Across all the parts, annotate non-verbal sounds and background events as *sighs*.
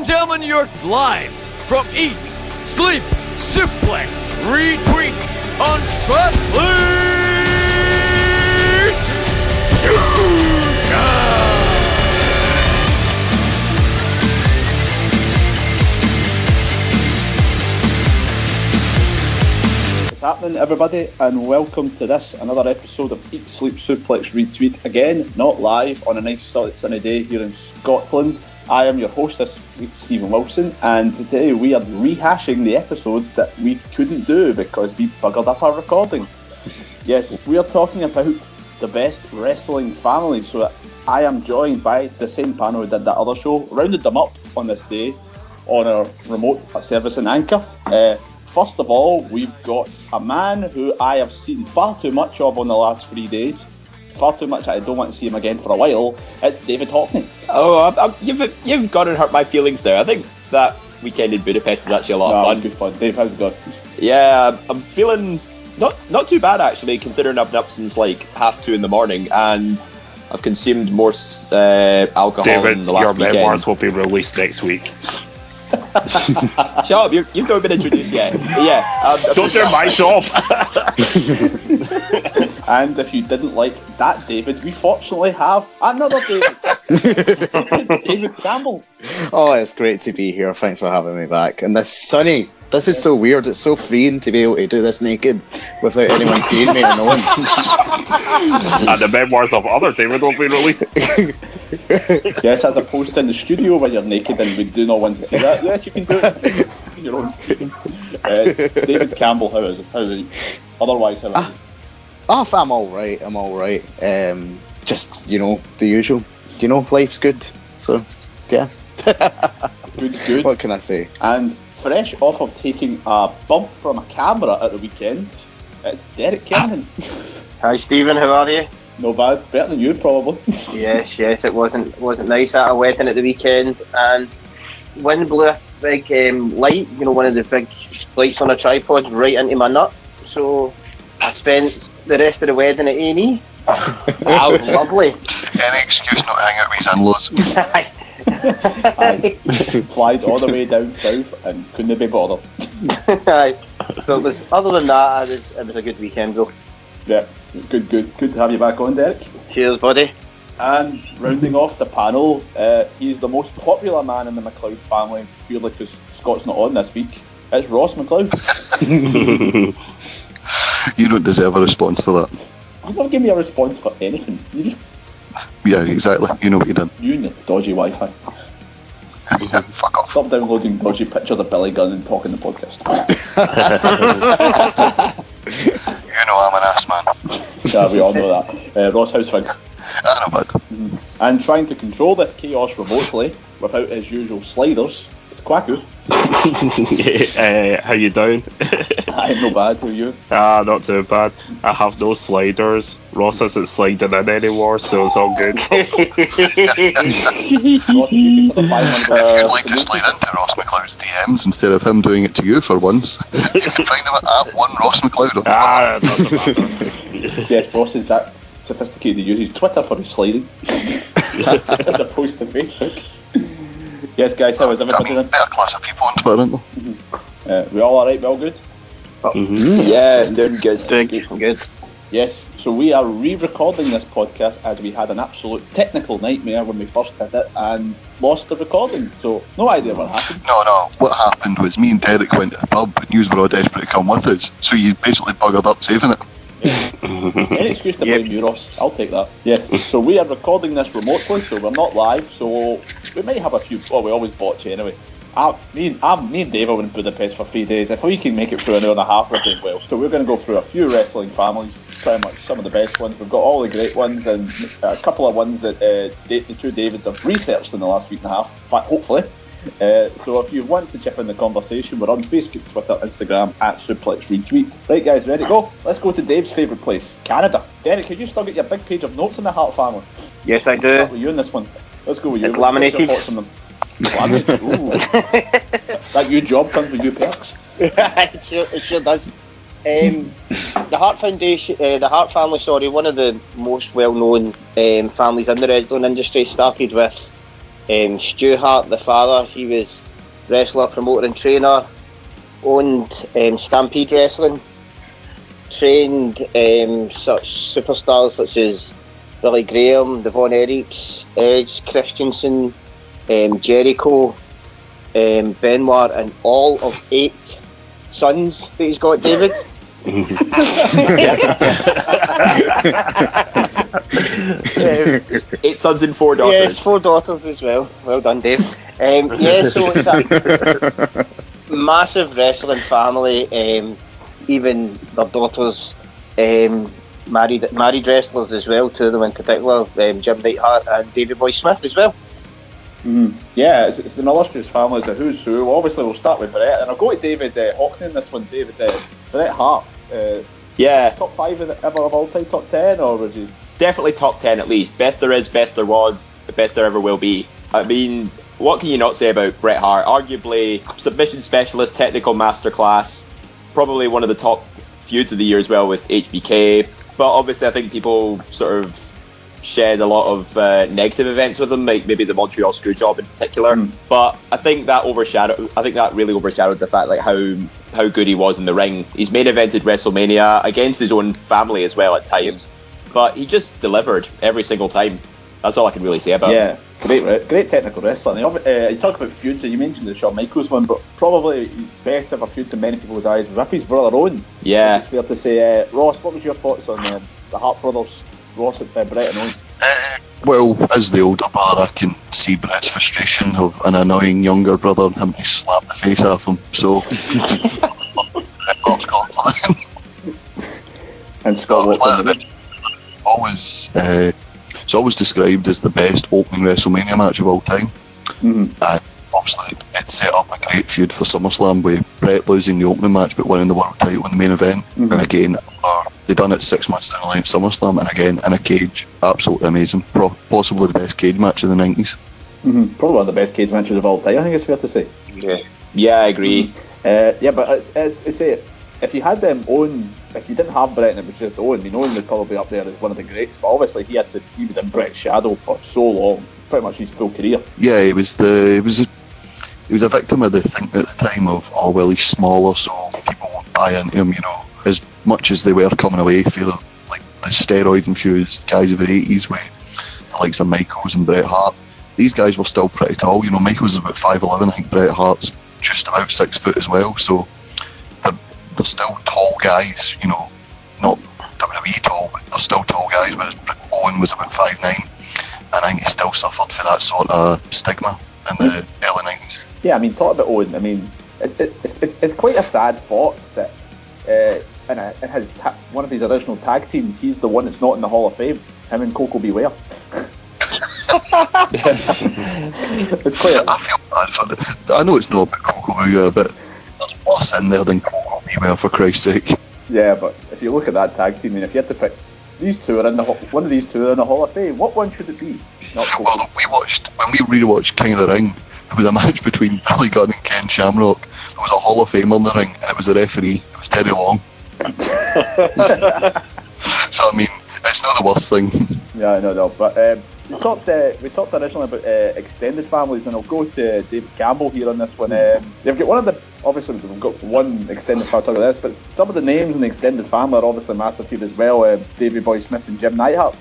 And gentlemen, you're live from Eat, Sleep, Suplex, Retweet, on Unstrap, What's happening, everybody, and welcome to this another episode of Eat Sleep Suplex Retweet. Again, not live on a nice sunny day here in Scotland. I am your host this week, Stephen Wilson, and today we are rehashing the episode that we couldn't do because we buggered up our recording. *laughs* Yes, we are talking about the best wrestling families. So I am joined by the same panel who did that other show, rounded them up on this day on our remote service in Anchor. Uh, first of all, we've got a man who I have seen far too much of on the last three days. Far too much. I don't want to see him again for a while. It's David Hockney. Oh, I'm, I'm, you've you've gone and hurt my feelings there. I think that weekend in Budapest was actually a lot No, of fun. good fun. Dave, how's it going? Yeah, I'm feeling not not too bad actually, considering I've been up since like half two in the morning and I've consumed more uh, alcohol David, in the last your weekend. memoirs will be released next week. *laughs* Shut up! You're, you've not been introduced yet. But yeah, um, I've Don't do my job. *laughs* *laughs* And if you didn't like that David, we fortunately have another David. *laughs* David Campbell. Oh, it's great to be here. Thanks for having me back. And this sunny. This is so weird. It's so freeing to be able to do this naked without anyone seeing me or knowing. *laughs* and the memoirs of other David will be released. *laughs* Yes, as opposed to in the studio where you're naked and we do not want to see that. Yes, you can do it. in Your own freedom. Uh, David Campbell, how is it? How is he? Otherwise, how is he? Oh, I'm all right. I'm all right. Um, just you know the usual. You know, life's good. So, yeah. *laughs* Good, good. What can I say? And fresh off of taking a bump from a camera at the weekend, it's Derek Kennan. *laughs* Hi Stephen, how are you? No bad, better than you probably. *laughs* Yes, yes, it wasn't wasn't nice at a wedding at the weekend, and wind blew a big um, light, you know, one of the big lights on a tripod right into my nut. So I spent the rest of the wedding at A and E. *laughs* Ouch. Lovely. Any excuse not to hang out with his in-laws. *laughs* I *laughs* flied all the way down south and couldn't be bothered. Aye. so it was. Other than that, it was, it was a good weekend though. Yeah, good, good, good to have you back on, Derek. Cheers, buddy. And rounding off the panel, uh, he's the most popular man in the McLeod family, purely because Scott's not on this week. It's Ross McLeod. You don't deserve a response for that. You not give me a response for anything. You just Yeah, exactly. You know what you done. you and your dodgy Wi-Fi. *laughs* Fuck off. Stop downloading dodgy pictures of Billy Gunn and talking the podcast. *laughs* You know I'm an ass man. yeah, we all know that. Uh, Ross, how's things? I know, bud. And trying to control this chaos remotely without his usual sliders, it's Quaku. uh, how you doing? *laughs* I'm not bad, who are you? Ah, not too bad. I have no sliders. Ross isn't sliding in anymore, so it's all good. *laughs* Ross, you for the 500 *laughs* If you'd like to slide into Ross McLeod's DMs instead of him doing it to you for once, you can find him at one Ross McLeod. on ah, it. Yes, Ross is that sophisticated. He uses Twitter for his sliding, as opposed to Facebook. Yes, guys, how is I everybody mean, better class of people on Twitter, aren't? Uh, we all alright? We all good? Yeah, doing good. Doing decent good. Yes. So we are re-recording this podcast as we had an absolute technical nightmare when we first did it and lost the recording. So no idea what happened. No, no. What happened was me and Derek went to the pub and you were all desperate to come with us. So you basically buggered up saving it. Any excuse to Yep. blame you, Ross. I'll take that. Yes. So we are recording this remotely, so we're not live. So we may have a few. Oh, we always botch anyway. I, me, and, I, me and Dave are in Budapest for three days. If we can make it through an hour and a half, we're doing well. So we're going to go through a few wrestling families, pretty much some of the best ones. We've got all the great ones and a couple of ones that uh, the two Davids have researched in the last week and a half. Hopefully. Uh, so if you want to chip in the conversation, we're on Facebook, Twitter, Instagram at Suplex Retweet. Right, guys, ready to go? Let's go to Dave's favourite place, Canada. Derek, have you still got your big page of notes in the Hart family? Yes, I do. with you in this one. Let's go with you. It's What's your laminated. thoughts on them? Laminated. *laughs* That new job comes with you perks. *laughs* it, sure, it sure does. Um, the Hart Foundation, uh, the Hart family, sorry, one of the most well-known um, families in the wrestling industry, started with Um, Stu Hart, the father, he was wrestler, promoter, and trainer. Owned um, Stampede Wrestling. Trained um, such superstars such as Billy Graham, the Von Erichs, Edge, Christensen, um, Jericho, um, Benoit, and all of eight sons that he's got, David. *laughs* Um, Eight sons and four Yes, daughters. four daughters as well. Well done, Dave. Um, yeah, so it's a *laughs* massive wrestling family. Um, even their daughters um, married married wrestlers as well. Two of them in particular, um, Jim Neidhart and David Boy Smith as well. Mhm. Yeah, it's, it's an illustrious family. It's a who's who. Obviously, we'll start with Bret, and I'll go to David uh, Hockney in this one. David uh, Bret Hart, uh, Yeah, top five ever of all time, top ten, or was he? definitely top 10 at least. Best there is, best there was, the best there ever will be. I mean, what can you not say about Bret Hart? Arguably, submission specialist, technical masterclass, probably one of the top feuds of the year as well with HBK. But obviously, I think people sort of shed a lot of uh, negative events with him, like maybe the Montreal Screwjob in particular. Mm. But I think that overshadowed. I think that really overshadowed the fact like how how good he was in the ring. He's main evented WrestleMania against his own family as well at times, but he just delivered every single time. That's all I can really say about him. yeah, great, great technical wrestler. And he uh, you talk about feuds, so you mentioned the Shawn Michaels one, but probably best ever feud to many people's eyes was with his brother Owen. Yeah. It's fair to say. Uh, Ross, what was your thoughts on uh, the Hart brothers, Ross, uh, Bret and Uh, well, as the older brother, I can see Bret's frustration of an annoying younger brother and having to slap the face off him. So, Bret Hart's got for that. And Scott One of the always, uh, it's always described as the best opening WrestleMania match of all time. Mhm. And obviously, it set up a great feud for SummerSlam with Bret losing the opening match but winning the world title in the main event. Mhm. And again, uh, they done it six months down the line at SummerSlam, and again in a cage, absolutely amazing. Pro- possibly the best cage match of the nineties. Mhm. Probably one of the best cage matches of all time. I think it's fair to say. Yeah. Yeah, I agree. Uh, yeah, but it's, it's, it's a, if you had them own if you didn't have Bret and it was just Owen, I mean, Owen would probably be up there as one of the greats. But obviously, he had to, he was in Bret's shadow for so long, pretty much his full career. Yeah, he was the he was a, he was a victim of the thing at the time of oh well he's smaller so people won't buy into him. You know, as much as they were coming away feeling like the steroid infused guys of the eighties with the likes of Michaels and Bret Hart. These guys were still pretty tall. You know, Michaels is about five eleven. I think Bret Hart's just about six foot as well. So they're, they're still tall guys. You know, not WWE tall, but they're still tall guys. Whereas Owen was about five nine and I think he still suffered for that sort of stigma in the early nineties. Yeah, I mean, thought about Owen. I mean, it's, it's, it's, it's quite a sad thought that uh, in, a, in his ta- one of his original tag teams, he's the one that's not in the Hall of Fame. Him and Koko B. Ware. *laughs* it's quite. A, I feel bad for the, I know it's not about Koko B. Ware, but there's worse in there than Koko B. Ware for Christ's sake. yeah, but if you look at that tag team, I mean, if you had to pick, these two are in the one of these two are in the Hall of Fame. What one should it be? Not. Well, we watched when we rewatched King of the Ring. There was a match between *laughs* Billy Gunn and Ken Shamrock. There was a Hall of Famer in the ring, and it was the referee. It was Terry Long. *laughs* so I mean, it's not the worst thing. *laughs* Yeah, no, no. But um, we talked uh, we talked originally about uh, extended families, and I'll go to David Campbell here on this one. Um, they've got one of the obviously we've got one extended family talk about this, but some of the names in the extended family are obviously massive here as well. Uh, Davey Boy Smith and Jim Neidhart.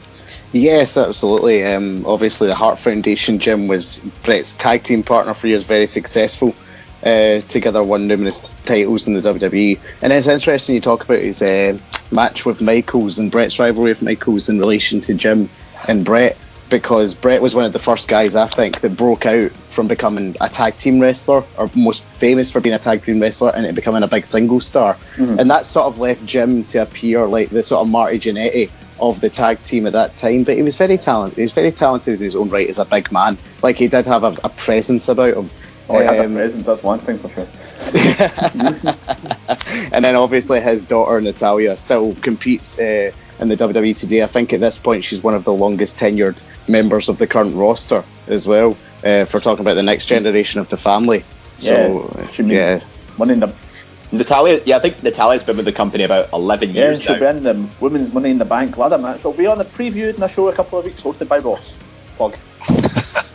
Yes, absolutely. Um, obviously, the Hart Foundation, Jim was Bret's tag team partner for years, very successful. Uh, together, won numerous titles in the WWE. And it's interesting you talk about his uh, match with Michaels and Bret's rivalry with Michaels in relation to Jim and Bret, because Bret was one of the first guys, I think, that broke out from becoming a tag team wrestler, or most famous for being a tag team wrestler, and becoming a big single star. And that sort of left Jim to appear like the sort of Marty Jannetty of the tag team at that time, but he was very talented. He was very talented in his own right as a big man. Like he did have a, a presence about him. Oh, he had a Um, presence. That's one thing for sure. *laughs* and then obviously his daughter Natalya still competes uh, in the WWE today. I think at this point she's one of the longest tenured members of the current roster as well. Uh, for talking about the next generation of the family. So Yeah, yeah, one in the Natalya, yeah, I think Natalya's been with the company about 11 yeah, years she'll now. be in the Women's Money in the Bank ladder match. It'll be on the previewed in a show a couple of weeks, hosted by Ross. Plug. *laughs*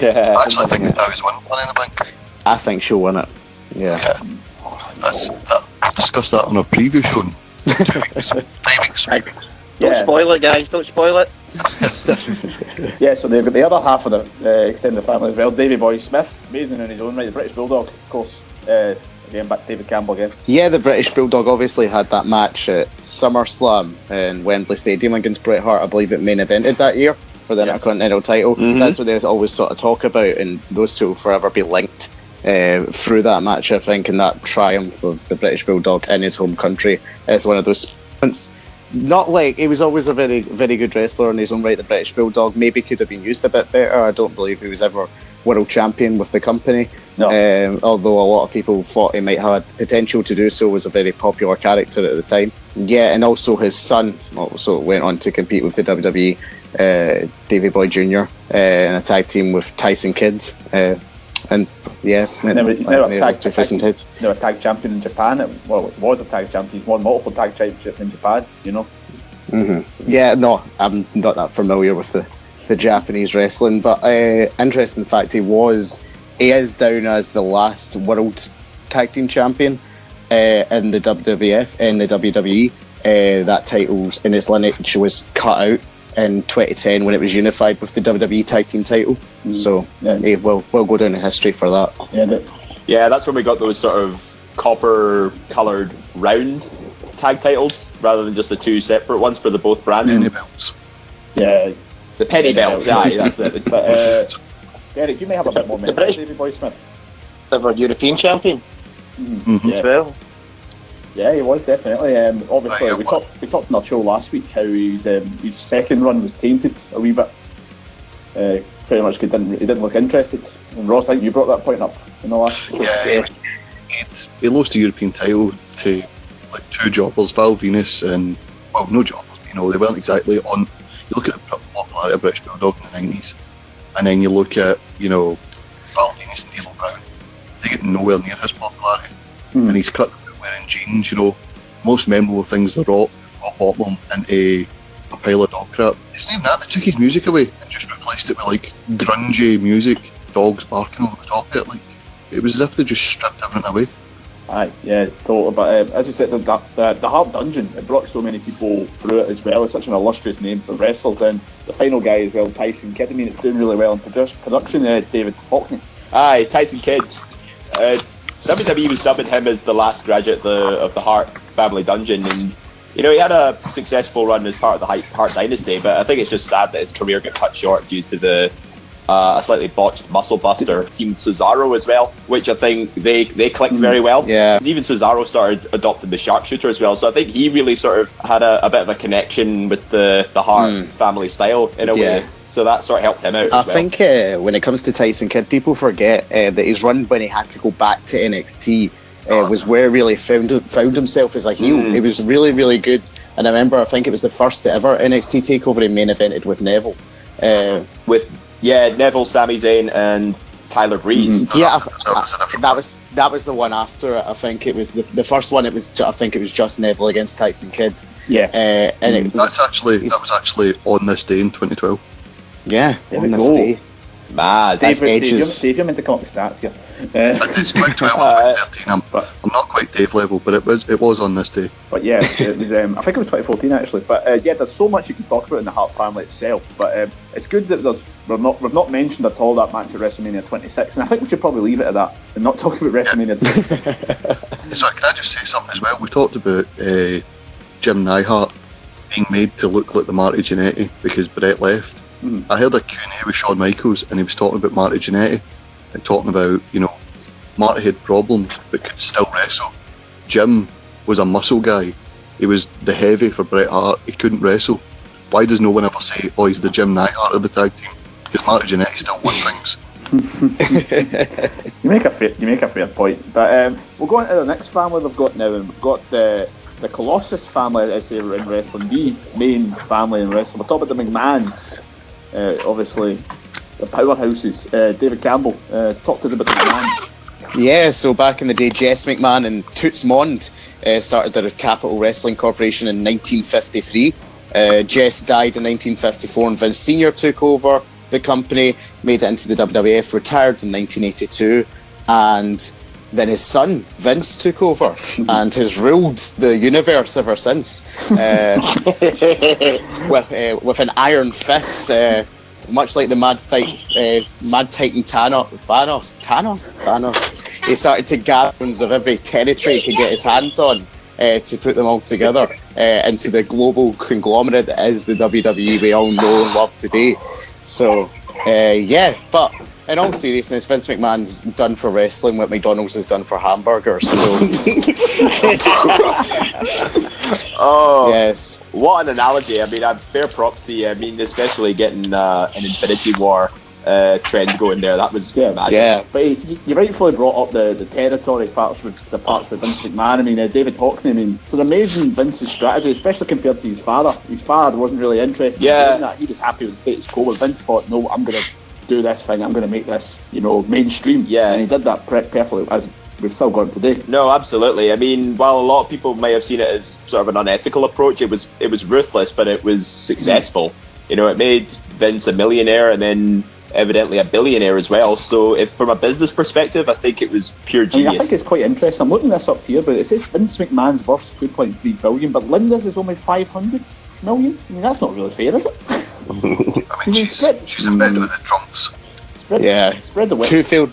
Yeah. Actually, I think the Dows win Money in the Bank. I think she'll win it. Yeah. That's that. We'll discuss that on a preview show in two weeks, *laughs* three weeks. Don't Yeah. spoil it, guys. Don't spoil it. *laughs* Yeah, so they've got the other half of the uh, extended family as well. Davey Boy Smith, amazing in his own right, the British Bulldog, of course. Uh, again, back David Campbell again. Yeah, the British Bulldog obviously had that match at SummerSlam in Wembley Stadium against Bret Hart. I believe it main evented that year for the Yeah. Intercontinental title. That's what they always sort of talk about, and those two will forever be linked uh, through that match, I think, and that triumph of the British Bulldog in his home country is one of those moments. Not like he was always a very, very good wrestler in his own right. The British Bulldog maybe could have been used a bit better. I don't believe he was ever world champion with the company. No. Um, although a lot of people thought he might have had potential to do so, was a very popular character at the time. Yeah, and also his son also went on to compete with the WWE, uh, Davey Boy Jr. Uh, in a tag team with Tyson Kidd. Uh, and yeah, Never- he's never near tag- two tag- heads. They were tag champion in Japan. It, well, it was a tag champion. He's won multiple tag championships in Japan, you know. Hmm. Yeah, no, I'm not that familiar with the, the Japanese wrestling, but uh, interesting fact, he was he is down as the last world tag team champion uh, in the WWF in the WWE. Uh, that title's in his lineage was cut out in 2010 when it was unified with the WWE tag team title. So Yeah. he will will go down in history for that. Yeah, the, Yeah, that's when we got those sort of copper coloured round tag titles rather than just the two separate ones for the both brands. Many belts. yeah. The penny belts, aye, that's it. But uh, *laughs* Derek, you may have a bit more The memory. British- Davey Boy Smith. Ever European champion Mhm. as well. Yeah, he was definitely. Um, obviously, Right, we well- talked we talked in our show last week how his um, his second run was tainted a wee bit. Uh, pretty much, he didn't he didn't look interested. And Ross, I think you brought that point up in the last. show. Yeah, he'd, he lost the European title to like two jobbers, Val Venis and well, no jobbers. You know, they weren't exactly on. You look at the popularity of British Bulldog in the nineties, and then you look at you know Val Venis and D'Lo Brown. They get nowhere near his popularity, Hmm. and he's cut wearing jeans. You know, most memorable things the Rock, Rock Bottom, into a pile of dog crap. It's not even that. They took his music away and just replaced it with like grungy music, dogs barking over the top of it. Like it was as if they just stripped everything away. Aye, yeah, totally. But um, as we said, the, the, the Hart Dungeon, it brought so many people through it as well. It's such an illustrious name for wrestlers. And the final guy as well, Tyson Kidd. I mean, it's doing really well in produ- production, uh, David Hockney. Aye, Tyson Kidd. Uh, WWE was dubbing him as the last graduate of the, of the Hart family dungeon, and you know he had a successful run as part of the Hart dynasty. But I think it's just sad that his career got cut short due to the uh, a slightly botched muscle buster team Cesaro as well, which I think they they clicked very well. Yeah. And even Cesaro started adopting the sharpshooter as well, so I think he really sort of had a, a bit of a connection with the the Hart family style in a Yeah. way. So that sort of helped him out. I well. think uh, when it comes to Tyson Kidd, people forget uh, that his run when he had to go back to NXT uh, was where he really found found himself as a heel. Mm. He was really, really good. And I remember, I think it was the first ever NXT takeover he main evented with Neville. Uh, with yeah Neville, Sami Zayn, and Tyler Breeze. yeah, that was- that was a I- different that was that was the one after it. I think it was the, the first one. It was I think it was just Neville against Tyson Kidd, Yeah. uh, and it was, That's actually that was actually on this day in 2012. yeah There on this go. day. Mad. That's Dave, Dave, ages. Dave, you're meant to come up with stats here. Uh, It's 2012 *laughs* Uh, 2013. I'm, I'm not quite Dave level, but it was it was on this day. But yeah, it was. Um, I think it was 2014 actually. But uh, yeah, there's so much you can talk about in the Hart family itself. But um, it's good that there's we're not we've not mentioned at all that match at WrestleMania 26, and I think we should probably leave it at that and not talk about WrestleMania 26. *laughs* So can I just say something as well? We talked about uh, Jim Neidhart being made to look like the Marty Jannetty because Bret left. Mhm. I heard a Q&A with Shawn Michaels and he was talking about Marty Jannetty and talking about, you know, Marty had problems but could still wrestle. Jim was a muscle guy. He was the heavy for Bret Hart. He couldn't wrestle. Why does no one ever say, oh, he's the Jim Neidhart of the tag team? Because Marty Jannetty still won things. *laughs* you make a fair, you make a fair point. But um, we'll go on to the next family we've got now, and we've got the the Colossus family as they were in wrestling, the main family in wrestling. We're talking about the McMahons, uh, obviously the powerhouses. Uh, David Campbell, uh, talk to us about the. Yeah, so back in the day, Jess McMahon and Toots Mondt uh, started their Capitol Wrestling Corporation in 1953. Uh, Jess died in 1954 and Vince Sr. took over. the company, made it into the WWF, retired in 1982, and then his son Vince took over *laughs* and has ruled the universe ever since uh, *laughs* with uh, with an iron fist. Uh, much like the Mad Fight, uh, Mad Titan Thanos, Thanos, Thanos, Thanos, he started to gatherings of every territory he could get his hands on uh, to put them all together uh, into the global conglomerate that is the WWE we all know and love today. So, uh, yeah, but in all seriousness, Vince McMahon's done for wrestling what McDonald's has done for hamburgers. So, *laughs* Oh, yes. what an analogy! I mean, I'm fair props to you. I mean, especially getting uh, an Infinity War uh, trend going there. That was Yeah, magic. Yeah. But you, you rightfully brought up the, the territory parts with the parts with Vince McMahon. I mean, uh, David Hockney. I mean, it's an amazing Vince's strategy, especially compared to his father. His father wasn't really interested Yeah. in that. He was happy with the status quo. But Vince thought, no, I'm going to do this thing. I'm going to make this, you know, mainstream. Yeah. and he did that perfectly, as we've still got today. No, absolutely. I mean, while a lot of people may have seen it as sort of an unethical approach, it was it was ruthless, but it was successful. You know, it made Vince a millionaire and then evidently a billionaire as well. So, if from a business perspective, I think it was pure I mean, I think it's quite interesting. I'm looking this up here, but it says Vince McMahon's worth 2.3 billion, but Linda's is only 500 million. I mean, that's not really fair, is it? *laughs* I mean, she's, Spread- she's in bed with the Trumps. Spread, Yeah. spread the wealth. Two field,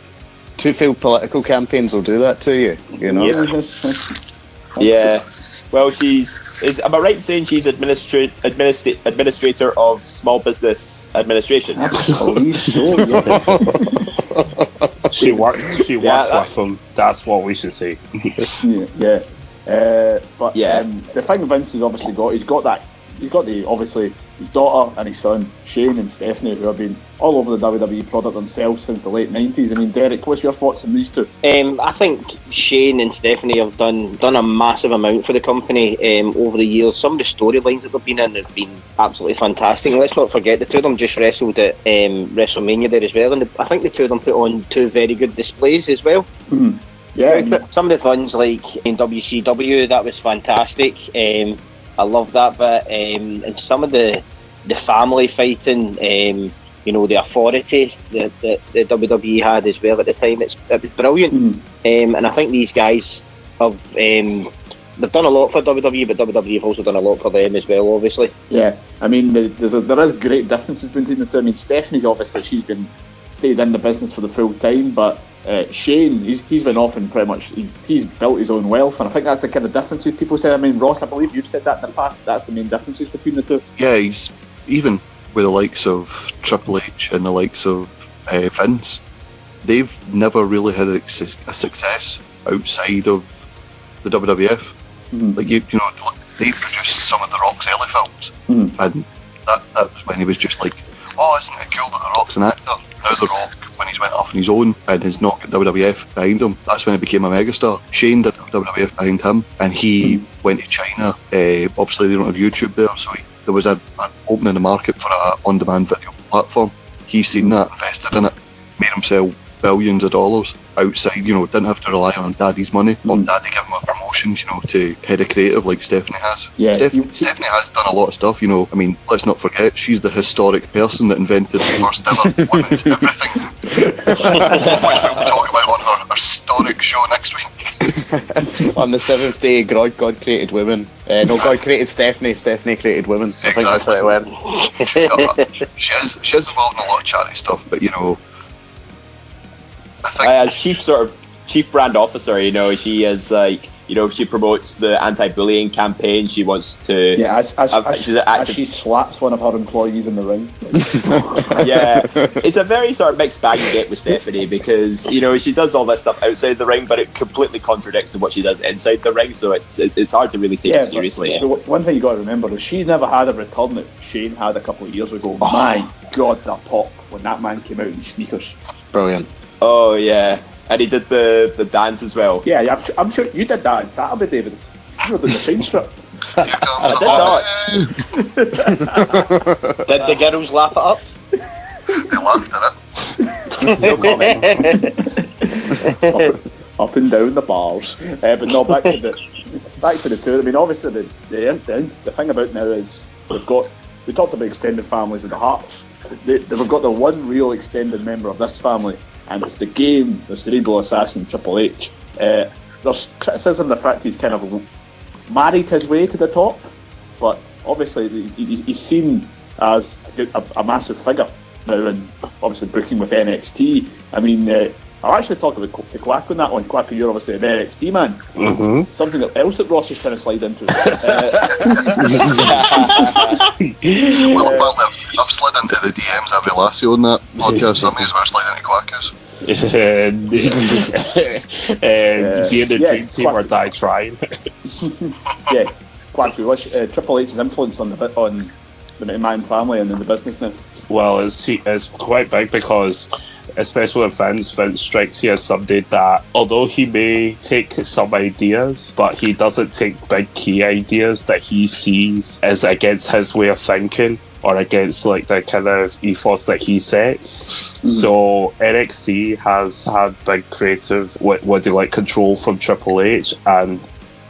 two failed political campaigns will do that to you. You know. Yeah. Well, she's is. Am I right in saying she's administra- administra- administrator of small business administration? Absolutely. *laughs* so, yeah. She works. She Yeah, works that- with them. That's what we should say. yeah, yeah. Uh, but Yeah. um, the thing Vince has obviously got, he's got that. He's got the obviously his daughter and his son Shane and Stephanie, who have been all over the WWE product themselves since the late nineties. I mean, Derek, what's your thoughts on these two? Um, I think Shane and Stephanie have done done a massive amount for the company um, over the years. Some of the storylines that they've been in have been absolutely fantastic. And let's not forget the two of them just wrestled at um, WrestleMania there as well, and the, I think the two of them put on two very good displays as well. Yeah, Some of the ones like in WCW that was fantastic. Um, I love that bit, um, and some of the the family fighting. Um, you know the authority that, that the WWE had as well at the time. It's it was brilliant. Mhm. Um, and I think these guys have um, they've done a lot for WWE, but WWE have also done a lot for them as well. Obviously, Yeah, I mean, there's a, there is great differences between the two. I mean, Stephanie's obviously she's been stayed in the business for the full time, but uh, Shane, he's, he's been off and pretty much he, he's built his own wealth, and I think that's the kind of differences people say. I mean, Ross, I believe you've said that in the past. That's the main differences between the two. Yeah, he's even with the likes of Triple H and the likes of uh, Vince. They've never really had a, a success outside of the WWF. Mhm. Like you, you know, they produced some of the Rock's early films, Mhm. and that that was when he was just like, "Oh, isn't it cool that the Rock's an actor?" Now the Rock, when he's went off on his own and has not got WWF behind him, that's when he became a megastar. Shane did WWF behind him, and he went to China. Uh, obviously, they don't have YouTube there, so he, there was a, an opening the market for a on-demand video platform. He seen that, invested in it, made him sell billions of dollars outside. You know, didn't have to rely on daddy's money or Mm. dad to give him a promotion. You know, to head a creative like Stephanie has. Yeah, Steph- you- Stephanie has done a lot of stuff. You know, I mean, let's not forget she's the historic person that invented the first ever *laughs* women's everything. Which we'll talk about on her historic show next week. *laughs* On the seventh day, God, God created women. Uh, no, God created Stephanie. Stephanie created women. I think that's how it went. She is she is involved in a lot of charity stuff, but you know, *laughs* Uh, as chief sort of chief brand officer, you know, she is like, you know, she promotes the anti-bullying campaign. She wants to, Yeah, as, as, Uh, as, she's an as she slaps one of her employees in the ring. *laughs* yeah. It's a very sort of mixed bag you get with Stephanie because you know she does all this stuff outside the ring, but it completely contradicts to what she does inside the ring. So it's it's hard to really take Yeah, it seriously. but the one thing you got to remember is she never had a return that Shane had a couple of years ago. My God, that pop when that man came out in sneakers. Brilliant. Oh yeah, and he did the the dance as well. Yeah, yeah, I'm, su- I'm sure you did that on Saturday, David. You were the shine strip. here comes *laughs* the did ball. did the girls lap it up? They laughed at it. No comment. up, up and down the bars. Uh, but no, back to the back to the tour. I mean, obviously the the, the, the thing about now is we've got we talked about extended families with the Harts. They, they've got the one real extended member of this family, and it's the game, the cerebral assassin Triple H. Uh, there's criticism the fact he's kind of married his way to the top, but obviously he- he- he's seen as a massive figure now, and obviously booking with NXT. I mean, uh, I'll actually talk about Qu- to Quack on that one. Quack, you're obviously an NXT man. Mm-hmm. Something else that Ross is trying to slide into. *laughs* Uh, Well, apparently I've, I've slid into the DMs every lassie on that podcast. so I may as well slide into Quackers. and and be in the Yeah, dream team or die trying. *laughs* yeah, Quack, we wish uh, Triple H's influence on the bit on the McMahon family and in the business now. Well, it's it's quite big because, especially with Vince, Vince strikes you as somebody that, although he may take some ideas, but he doesn't take big key ideas that he sees as against his way of thinking or against like the kind of ethos that he sets. Hmm. So NXT has had big creative, what, what do you like, control from Triple H, and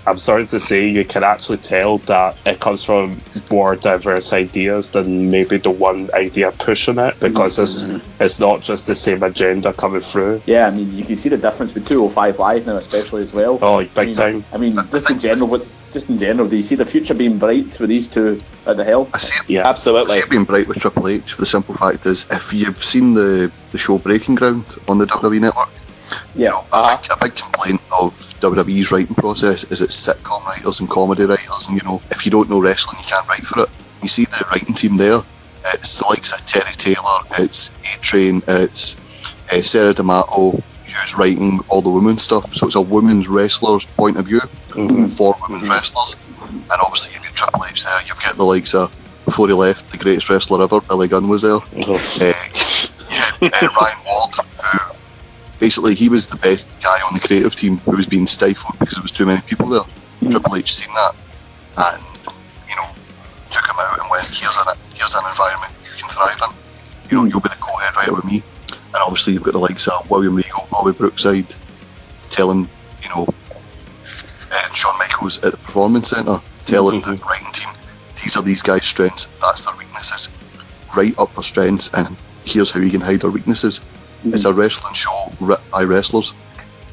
I'm sorry to say, you can actually tell that it comes from more diverse ideas than maybe the one idea pushing it because it's mm-hmm. it's not just the same agenda coming through. Yeah, I mean, you can see the difference with 205 Live now, especially as well. Oh, I big mean, time. I mean, just in general, what, just in general, do you see the future being bright with these two at the helm? I see it, Yeah. I Absolutely. see it being bright with Triple H for the simple fact is if you've seen the, the show Breaking Ground on the WWE network, you Yeah, know, a, big, a big complaint of WWE's writing process is it's sitcom writers and comedy writers, and you know, if you don't know wrestling, you can't write for it. You see the writing team there, it's the likes of Terry Taylor, it's A Train, it's uh, Sarah D'Amato, who's writing all the women's stuff. So it's a women's wrestler's point of view for women's wrestlers. And obviously, you've got Triple H there, you've got the likes of, before he left, the greatest wrestler ever, Billy Gunn was there. Uh, you had uh, Ryan Ward, basically he was the best guy on the creative team who was being stifled because there was too many people there. Triple H seen that and you know took him out and went, "Here's an here's an environment you can thrive in. You know, you'll be the co-head writer with me." And obviously, you've got the likes of William Regal, Bobby Brookside, telling you know, uh, Shawn Michaels at the Performance Centre, telling the writing team, "These are these guys' strengths. That's their weaknesses. Write up their strengths, and here's how you can hide their weaknesses." It's a wrestling show writ by wrestlers.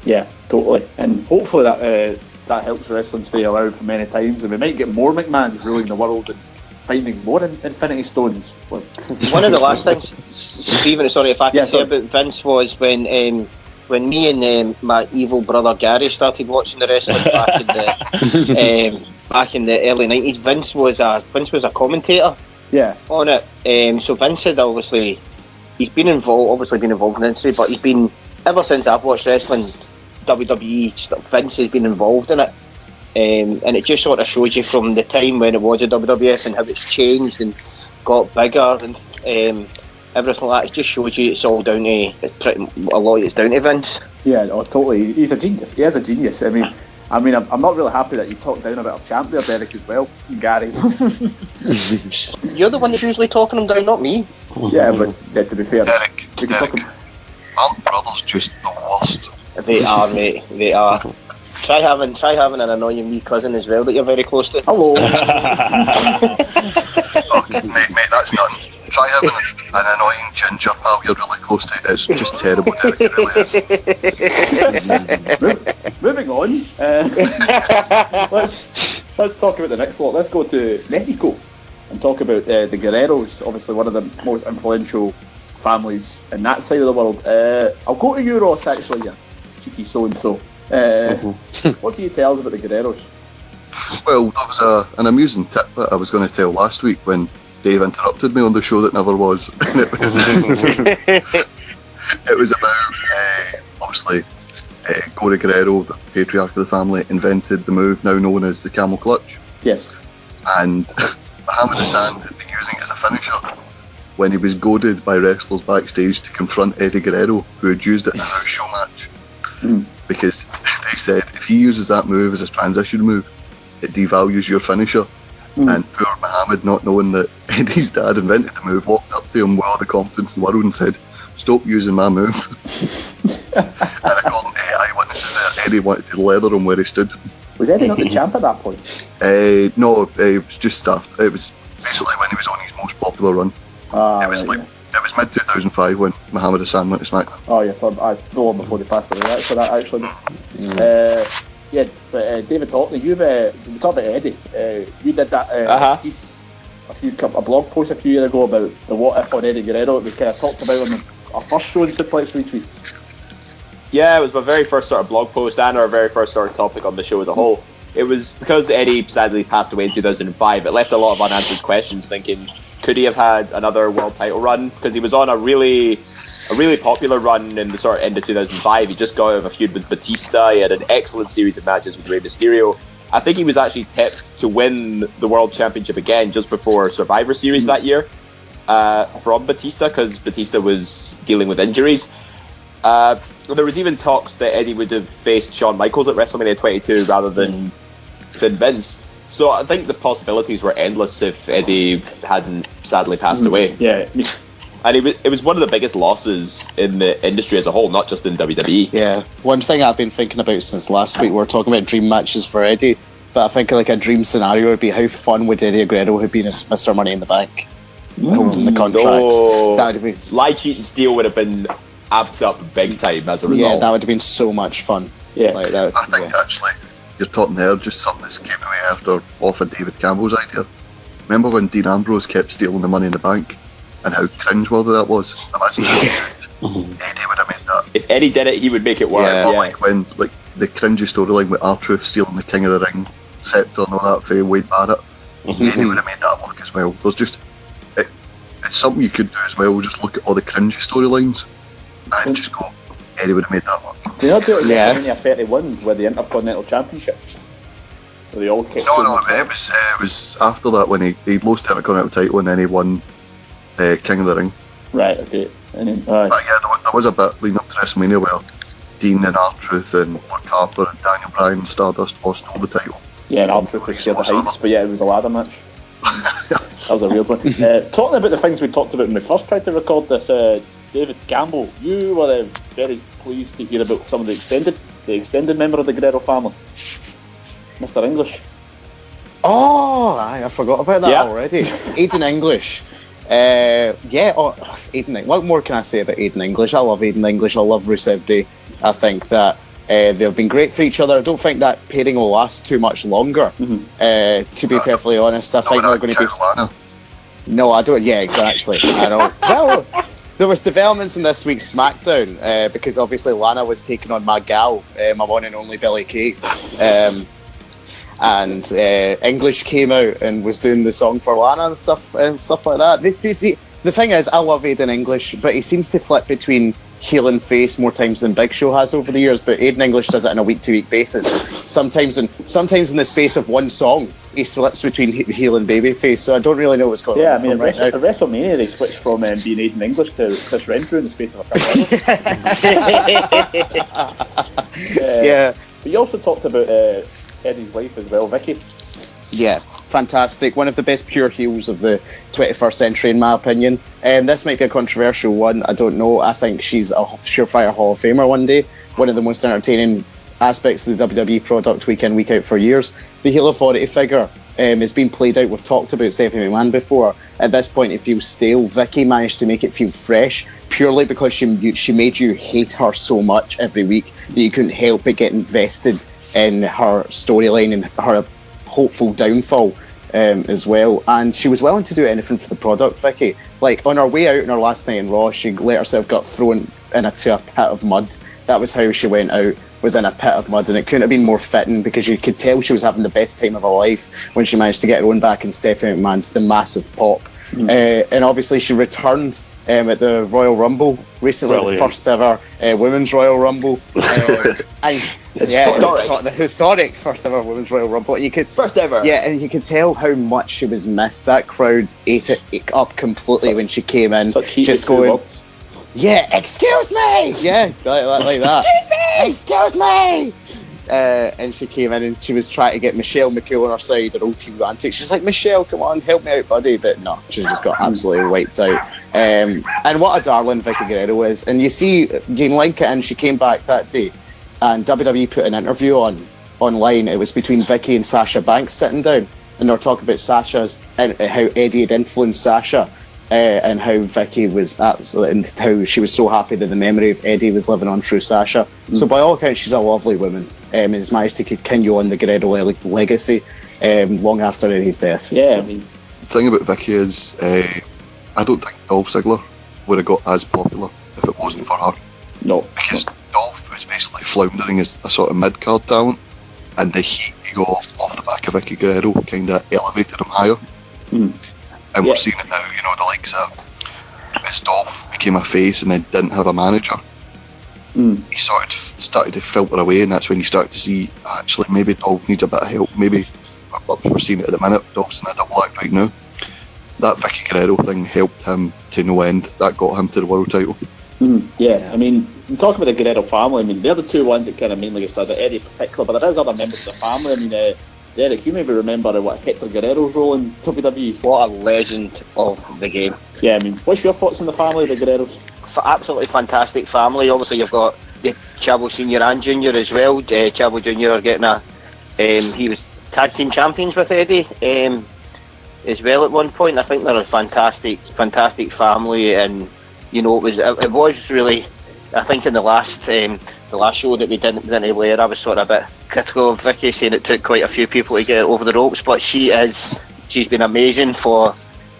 yeah, totally. And hopefully that uh, that helps wrestling stay alive for many times, and we might get more McMahons ruling the world and finding more in- Infinity Stones. *laughs* One of the last things, *laughs* Stephen, sorry if I can Yeah, say about Vince was when um, when me and um, my evil brother Gary started watching the wrestling *laughs* back in the um, back in the early nineties. Vince was a Vince was a commentator yeah, on it. Um, so Vince had obviously he's been involved, obviously been involved in the industry, but he's been ever since I've watched wrestling, WWE. Vince has been involved in it, um, and it just sort of shows you from the time when it was a WWF and how it's changed and got bigger and um, everything like that. It just shows you it's all down to it's pretty, a lot. It's down to Vince. yeah, oh, totally. He's a genius. He is a genius. I mean. I mean, I'm, I'm not really happy that you talked down about our champ there, Derek, as well, Gary. *laughs* You're the one that's usually talking him down, not me. yeah, but yeah, to be fair, Derek, we can talk Derek, about aren't brothers just the worst? They are, mate. They are. Try having try having an annoying wee cousin as well that you're very close to. Hello. Oh, mate, mate, that's nothing. Try having *laughs* an annoying ginger pal you're really close to. It. It's just terrible, Derek. It really is. Moving on, uh, *laughs* let's let's talk about the next lot. Let's go to Mexico and talk about uh, the Guerreros. Obviously, one of the most influential families in that side of the world. Uh, I'll go to you, Ross. Actually, yeah, cheeky so and so. What can you tell us about the Guerreros? Well, that was a, an amusing tidbit I was going to tell last week when Dave interrupted me on the show that never was. And *laughs* it was *laughs* *laughs* it was about uh, obviously uh, Gory Guerrero, the patriarch of the family, invented the move now known as the camel clutch, Yes. and Muhammad Hassan had been using it as a finisher when he was goaded by wrestlers backstage to confront Eddie Guerrero, who had used it in a house show match. Because they said if he uses that move as a transition move, it devalues your finisher. And poor Muhammad, not knowing that *laughs* Eddie's dad invented the move, walked up to him with all the confidence in the world and said, Stop using my move. *laughs* and according to eyewitnesses, there, Eddie wanted to leather him where he stood. Was Eddie not the champ at that point? Uh, no, uh, it was just stuff. It was basically when he was on his most popular run. Ah, It was right, like it was mid 2005 when Muhammad Hassan went to SmackDown. Oh yeah, for, uh, no long before they passed away. That's for that actually. Mm. Uh, yeah, but uh, David Hockney, you've uh, we talked about Eddie. Uh, you did that uh, Uh-huh. piece, a few a blog post a few years ago about the what if on Eddie Guerrero. We kind of talked about on our first show in Suplex Retweets. Yeah, it was my very first sort of blog post and our very first sort of topic on the show as a whole. It was because Eddie sadly passed away in 2005. It left a lot of unanswered questions. Thinking, could he have had another world title run? Because he was on a really, a really popular run in the sort of end of 2005. He just got out of a feud with Batista. He had an excellent series of matches with Rey Mysterio. I think he was actually tipped to win the world championship again just before Survivor Series that year uh, from Batista because Batista was dealing with injuries. Uh, there was even talks that Eddie would have faced Shawn Michaels at WrestleMania 22 rather than than Vince. So I think the possibilities were endless if Eddie hadn't sadly passed away. Yeah, And it was, it was one of the biggest losses in the industry as a whole, not just in. WWE. Yeah, one thing I've been thinking about since last week, we were talking about dream matches for Eddie, but I think like a dream scenario would be how fun would Eddie Guerrero have been as Mr. Money in the Bank, holding the contract. No. That would have been, Lie, cheat, and steal would have been amped up big time as a result. yeah, that would have been so much fun. yeah. Like that. I think actually you're talking there just something that's came to me after off of David Campbell's idea. Remember when Dean Ambrose kept stealing the money in the bank and how cringeworthy that was? Imagine how good Eddie would have made that. if Eddie did it, he would make it work. Yeah. Or Yeah. like when like the cringy storyline with R Truth stealing the King of the Ring scepter and all that for Wade Barrett. Eddie would have made that work as well. There's just it, it's something you could do as well. Just look at all the cringy storylines and just go. Eddie would have made that work. They not do it Yeah. yeah. WrestleMania 31 with the Intercontinental Championship. So they all kept No, no, it. it was uh, it was after that when he he lost the Intercontinental title and then he won uh, King of the Ring. Right, okay. And then, aye. But yeah, there, wa- there was a bit leading up to WrestleMania where Dean and R Truth and Mark Harper and Daniel Bryan and Stardust all stole the title. Yeah, and Ultra was scared the heights, but yeah, it was a ladder match. that was a real one. *laughs* uh, talking about the things we talked about when we first tried to record this, uh, David Campbell, you were uh, very pleased to hear about some of the extended, the extended member of the Guerrero family, Mr. English. Oh, aye, I forgot about that Yeah. already. Aiden English. Uh, yeah, oh, Aiden. What more can I say about Aiden English? I love Aiden English. I love Rusev Day. I think that uh, they've been great for each other. I don't think that pairing will last too much longer. Uh, to be perfectly honest, I think they're going to be. Carolina. No, I don't. Yeah, exactly. I know. *laughs* well, there was developments in this week's SmackDown uh, because obviously Lana was taking on my gal, uh, my one and only Billie Kay, um, and uh, English came out and was doing the song for Lana and stuff and stuff like that. The, the thing is, I love Aiden English, but he seems to flip between heel and face more times than Big Show has over the years. But Aiden English does it on a week to week basis. Sometimes in sometimes in the space of one song, he flips between heel and baby face. So I don't really know what's going on. Yeah, I mean, with at, him right at WrestleMania they switched from um, being Aiden English to Chris Renfrew in the space of a couple. Uh, *laughs* Yeah, But you also talked about uh, Eddie's wife as well, Vickie. yeah, fantastic. One of the best pure heels of the 21st century, in my opinion. And this might be a controversial one. I don't know. I think she's a surefire Hall of Famer one day. One of the most entertaining aspects of the WWE product, week in, week out for years. The heel authority figure um, has been played out. We've talked about Stephanie McMahon before. At this point, it feels stale. Vickie managed to make it feel fresh purely because she she made you hate her so much every week that you couldn't help but get invested in her storyline and her hopeful downfall um, as well. And she was willing to do anything for the product, Vickie. Like on her way out in her last night in Raw, she let herself get thrown into a pit of mud. That was how she went out, was in a pit of mud, and it couldn't have been more fitting because you could tell she was having the best time of her life when she managed to get her own back and Stephanie McMahon to the massive pop. Uh, and obviously, she returned um, at the Royal Rumble recently, Brilliant. the first ever uh, Women's Royal Rumble. *laughs* Uh, and, yeah, Historic. the historic first ever Women's Royal Rumble. You could First ever. yeah, and you could tell how much she was missed. That crowd ate it up completely when she came in, Such just going, words. "Yeah, excuse me." Yeah, like, like, like that. excuse me. Excuse me. Uh, and she came in and she was trying to get Michelle McCool on her side and all team antics. She's like, Michelle, come on, help me out, buddy. But no, she just got absolutely wiped out. Um, and what a darling Vickie Guerrero is. And you see, you can link it in. She came back that day, and WWE put an interview on online. It was between Vickie and Sasha Banks sitting down, and they were talking about Sasha's and how Eddie had influenced Sasha uh, and how Vickie was absolutely, and how she was so happy that the memory of Eddie was living on through Sasha. So by all accounts, she's a lovely woman um, and has managed to continue on the Guerrero le- legacy um, long after Eddie's death. Yeah, So- I mean, The thing about Vickie is, uh, I don't think Dolph Ziggler would have got as popular if it wasn't for her. no. Because Dolph was basically floundering as a sort of mid card talent, and the heat he got off the back of Vickie Guerrero kind of elevated him higher. Mm. And Yeah. we're seeing it now, you know, the likes of as Dolph became a face and then didn't have a manager. Mm. He sort of started to filter away, and that's when you start to see actually maybe Dolph needs a bit of help. Maybe we're seeing it at the minute. Dolph's in a double act right now. That Vickie Guerrero thing helped him to no end. That got him to the world title. Mm, yeah, I mean, you talk about the Guerrero family. I mean, they're the two ones that kind of mainly get started. Eddie in particular, but there is other members of the family. I mean, uh, Derek, you maybe remember uh, what Hector Guerrero's role in WWE. What a legend of the game. Yeah, I mean, what's your thoughts on the family, the Guerreros? Absolutely fantastic family. Obviously, you've got the Chavo Senior and Junior as well. Uh, Chavo Junior getting a, um, he was tag team champions with Eddie um, as well at one point. I think they're a fantastic, fantastic family, and you know it was it, it was really. I think in the last um, the last show that we didn't didn't air, I was sort of a bit critical of Vickie, saying it took quite a few people to get over the ropes, but she is she's been amazing for.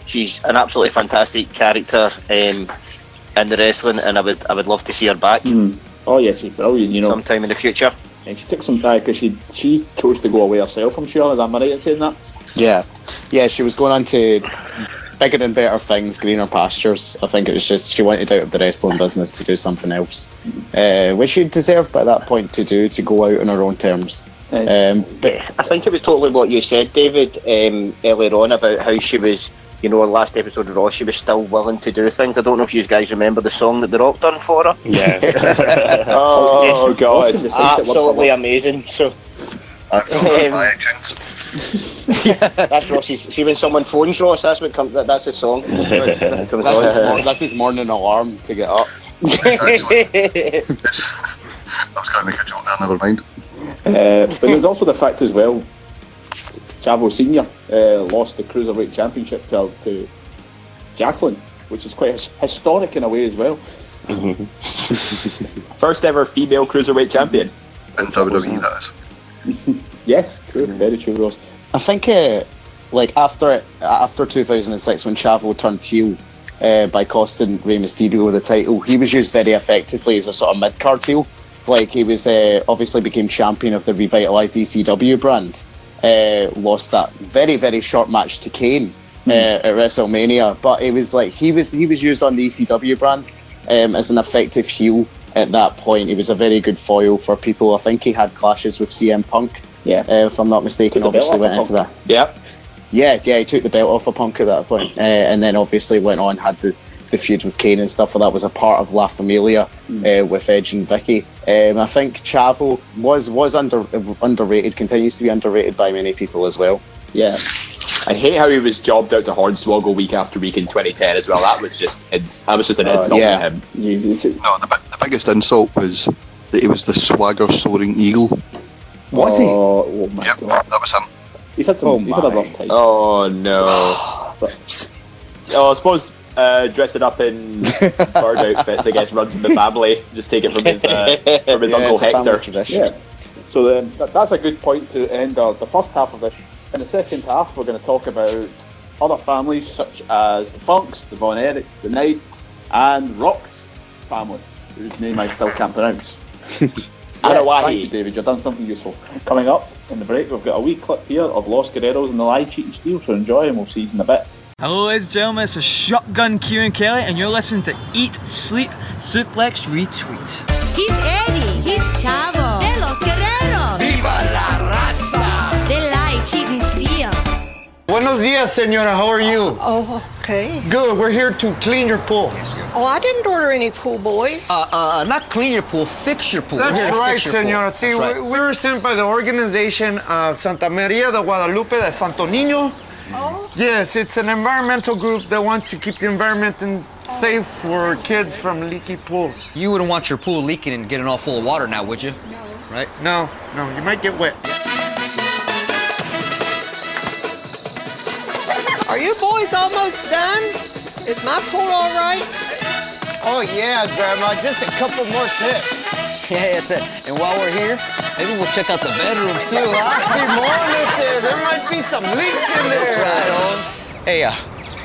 She's an absolutely fantastic character. Um, in the wrestling, and I would I would love to see her back Mm. Oh, yeah, she's brilliant, you know. sometime in the future. and she took some time because she, she chose to go away herself, I'm sure. Am I right in saying that? Yeah, yeah, she was going on to bigger and better things, greener pastures. I think it was just she wanted out of the wrestling business to do something else, uh, which she deserved by that point to do to go out on her own terms. Um, but I think it was totally what you said, David, um, earlier on about how she was, you know, last episode of Raw, she was still willing to do things. I don't know if you guys remember the song that The Rock done for her. Yeah. *laughs* Oh, Austin God, just said it word for absolutely amazing. So Actually, Um, my agent. *laughs* that's Ross's. See when someone phones Ross, that's what comes. That, that's his song. That's *laughs* that's, his, that's his morning alarm to get up. *laughs* I was going to make a joke there, never mind. Uh, but there's also the fact as well, Chavo Senior uh, lost the cruiserweight championship to, to Jacqueline, which is quite his- historic in a way as well. First ever female cruiserweight champion. In WWE, that is. Yes, true, very true, Ross. I think, uh, like after after 2006, when Chavo turned heel uh, by costing Rey Mysterio the title, he was used very effectively as a sort of mid card heel. Like he was uh, obviously became champion of the revitalized ECW brand. Uh, lost that very very short match to Kane uh, at WrestleMania, but it was like he was he was used on the ECW brand um, as an effective heel at that point. He was a very good foil for people. I think he had clashes with CM Punk Yeah. uh, if I'm not mistaken. Took Obviously off went into that. Yeah, Yeah, yeah, he took the belt off of Punk at that point, uh, and then obviously went on had the, the feud with Kane and stuff. And that was a part of La Familia uh, with Edge and Vickie. Um, I think Chavo was was under underrated, continues to be underrated by many people as well. Yeah. I hate how he was jobbed out to Hornswoggle week after week in 2010 as well. That was just ins- that was just an Oh, insult yeah. to him. No, the, the biggest insult was that he was the swagger soaring eagle. Was he? oh, Oh my Yep, god. that was him. He's had some. Oh he's had a my. rough time. Oh no. *sighs* But- Oh, I suppose uh, dressing up in *laughs* bird outfits, I guess, runs in the family. Just take it from his uh, from his *laughs* Yeah, uncle it's a Hector. tradition. Yeah. So then that, that's a good point to end our, the first half of this. In the second half, we're going to talk about other families such as the Funks, the Von Erichs, the Knights, and Rock's family, whose name I still can't pronounce. *laughs* yes, Arawahi. thank you, David. You've done something useful. Coming up in the break, we've got a wee clip here of Los Guerreros and the Lie, Cheat and Steal. So enjoy, and we'll see you in a bit. Hello, ladies and gentlemen. It's a Shotgun Kieran Kelly, and you're listening to Eat, Sleep, Suplex, Retweet. He's Eddie. He's Chavo. De los Guerreros. Viva la raza. They lie, cheat, and steal. Buenos dias, senora. How are you? Oh, okay. Good. We're here to clean your pool. Oh, I didn't order any pool boys. Uh, uh, not clean your pool, fix your pool. That's We're right, fix your pool. senora. See, right. we, we were sent by the organization of Santa Maria de Guadalupe de Santo Niño. Oh. Yes, it's an environmental group that wants to keep the environment in, safe for kids from leaky pools. You wouldn't want your pool leaking and getting all full of water now, would you? No. Right? No, no, you might get wet. Are you boys almost done? Is my pool all right? Oh yeah, Grandma, just a couple more tips. *laughs* Yeah, yes, uh, and while we're here, maybe we'll check out the bedrooms too, *laughs* huh? Simón, there might be some leaks in That's there. right on. Hey, uh,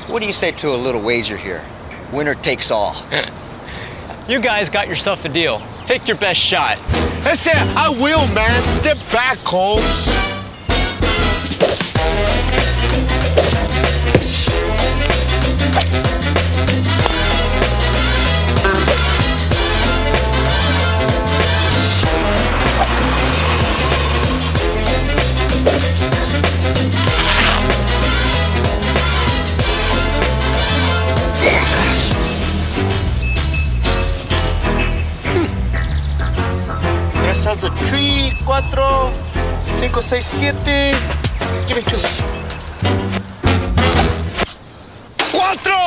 what do you say to a little wager here? Winner takes all. *laughs* You guys got yourself a deal. Take your best shot. That's it. I will, man. Step back, Holmes. Siete. Give me two. Cuatro!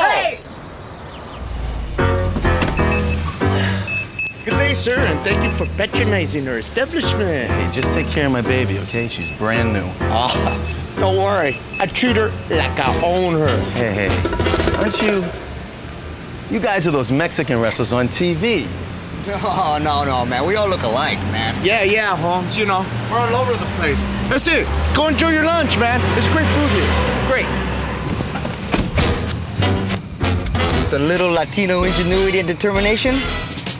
Good day, sir, and thank you for patronizing our establishment. Hey, just take care of my baby, okay? She's brand new. Ah, don't worry. I treat her like I own her. Hey, hey, aren't you? You guys are those Mexican wrestlers on TV. *laughs* Oh, no, no, man. We all look alike, man. Yeah, yeah, Holmes. You know, we're all over the place. That's it. Go enjoy your lunch, man. It's great food here. Great. With a little Latino ingenuity and determination,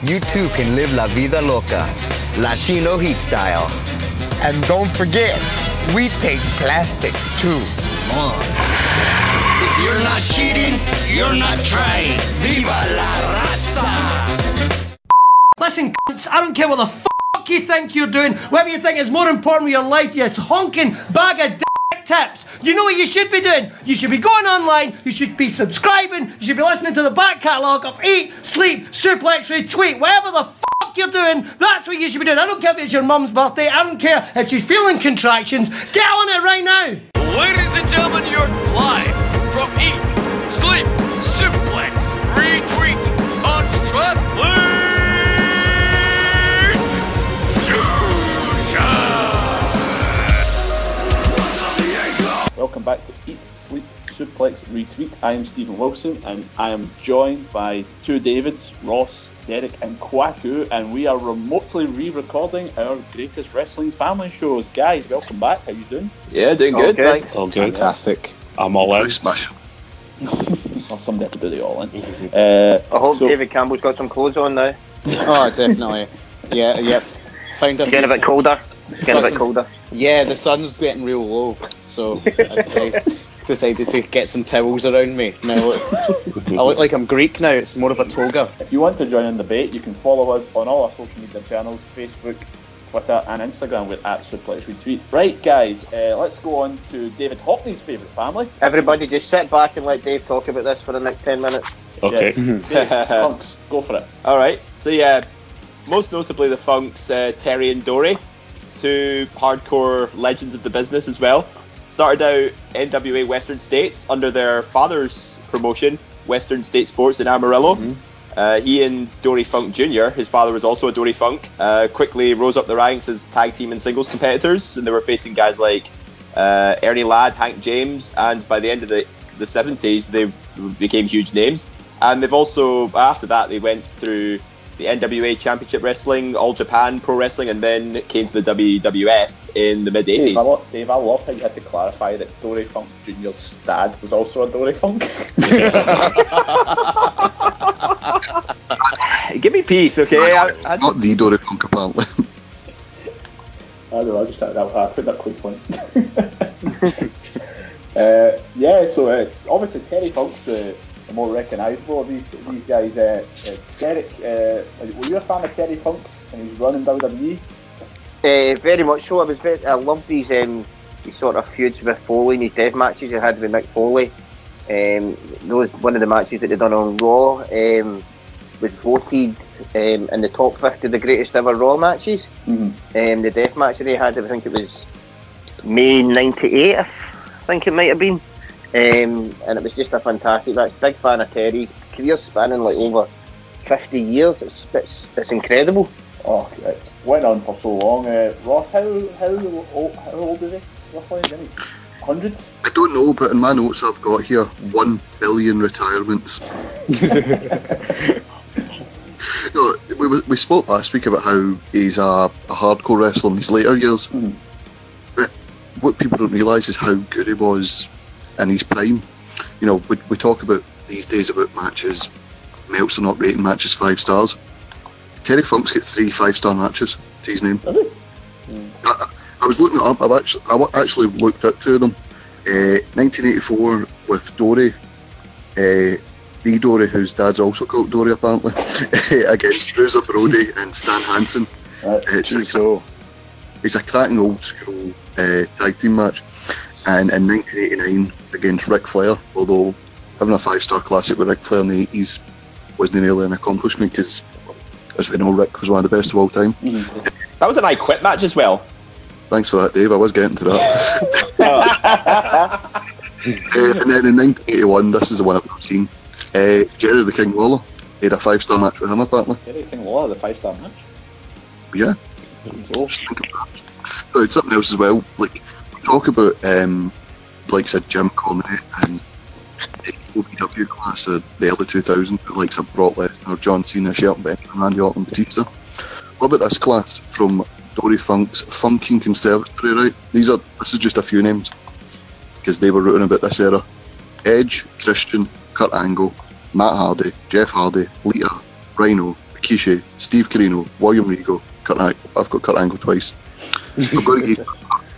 you too can live la vida loca, Latino heat style. And don't forget, we take plastic too. Come on. If you're not cheating, you're not trying. Viva la raza! Listen, cunts, I don't care what the fuck you think you're doing, whatever you think is more important with your life, you honking bag of dick tips. You know what you should be doing? You should be going online, you should be subscribing, you should be listening to the back catalogue of Eat, Sleep, Suplex, Retweet, whatever the fuck you're doing, that's what you should be doing. I don't care if it's your mum's birthday, I don't care if she's feeling contractions. Get on it right now! Ladies and gentlemen, you're live from Eat, Sleep, Suplex, Retweet, Unstrapped, Welcome back to Eat, Sleep, Suplex, Retweet. I am Stephen Wilson and I am joined by two Davids, Ross, Derek, and Kwaku, and we are remotely re recording our greatest wrestling family shows. Guys, welcome back. How you doing? Yeah, doing good, thanks. All good. Fantastic. I'm all out. Smash. *laughs* Well, somebody had to do the all in. *laughs* Uh, I hope so- David Campbell's got some clothes on now. Oh, definitely. Yeah, yep. Found a It's getting a few- bit colder. It's getting a bit colder. Yeah, the sun's getting real low, so I decided, *laughs* decided to get some towels around me. Now I look, I look like I'm Greek now. It's more of a toga. If you want to join in the debate, you can follow us on all our social media channels Facebook, Twitter, and Instagram with at Suplex Retweet. Right, guys, uh, let's go on to David Hockney's favourite family. Everybody just sit back and let Dave talk about this for the next 10 minutes. Okay. Yes. *laughs* Dave, Punks, go for it. All right. So yeah, most notably the Funks, uh, Terry and Dory, two hardcore legends of the business as well. Started out NWA Western States under their father's promotion, Western State Sports in Amarillo. Uh, he and Dory Funk Jr., his father was also a Dory Funk, uh, quickly rose up the ranks as tag team and singles competitors, and they were facing guys like uh, Ernie Ladd, Hank James, and by the end of the, the 70s, they became huge names. And they've also, after that, they went through the NWA Championship Wrestling, All Japan Pro Wrestling, and then came to the WWF in the mid Dave I, 80s. lo- Dave, I love how you had to clarify that Dory Funk Jr.'s dad was also a Dory Funk. *laughs* Give me peace, okay? I, I, Not the Dory Funk, apparently. I don't know, I just thought that, I put that quick point. *laughs* uh, yeah, so uh, obviously Terry Funk's the, the more recognisable of these these guys. Uh, uh, Derek, uh, were you a fan of Terry Funk and his run in WWE? Uh, very much so. I was very, I loved these um, these sort of feuds with Foley and his death matches he had with Mick Foley. Um, those one of the matches that they done on Raw um, was voted um, in the top fifty of the greatest ever Raw matches. Mm-hmm. Um, the death match that he had, I think it was May '98. I think it might have been, um, and it was just a fantastic match. Big fan of Terry. Career spanning like over fifty years. It's it's, it's incredible. Oh, it's went on for so long. Uh, Ross, how how old, how old is he? Roughly, Again, hundreds? I don't know, but in my notes I've got here one billion retirements. *laughs* No, we, we- we spoke last week about how he's a, a hardcore wrestler in his later years. But what people don't realise is how good he was in his prime. You know, we, we talk about these days about matches, Meltzer not rating matches five stars. Terry Funk's got three five star matches to his name. I, I was looking it up. I've actually, I actually looked at two of them. Uh, 1984 with Dory, uh, the Dory, whose dad's also called Dory apparently, *laughs* against Bruiser Brody *laughs* and Stan Hansen. it's, a, it's a cracking old school uh, tag team match. And in 1989 against Ric Flair, although having a five star classic with Ric Flair in the 80s wasn't really an accomplishment because, as we know, Ric was one of the best of all time. That was an I Quit match as well. Thanks for that, Dave. I was getting to that. *laughs* *laughs* Uh, and then in 1981, this is the one I've seen. Uh, Jerry the King Lawler he had a five star match with him, apparently. Terry King Lawler, the five star match. Yeah. Just think of that. It's something else as well. Like, talk about, um, like, said Jim Cornette and the class of the early 2000s, like, said Brock Lesnar, John Cena, Shelton Benjamin, Randy Orton, Batista. What about this class from Dory Funk's Funking Conservatory, right? These are, this is just a few names because they were written about this era. Edge, Christian, Kurt Angle, Matt Hardy, Jeff Hardy, Lita, Rhino, Rikishi, Steve Corino, William Regal, Kurt Angle. I've got Kurt Angle twice.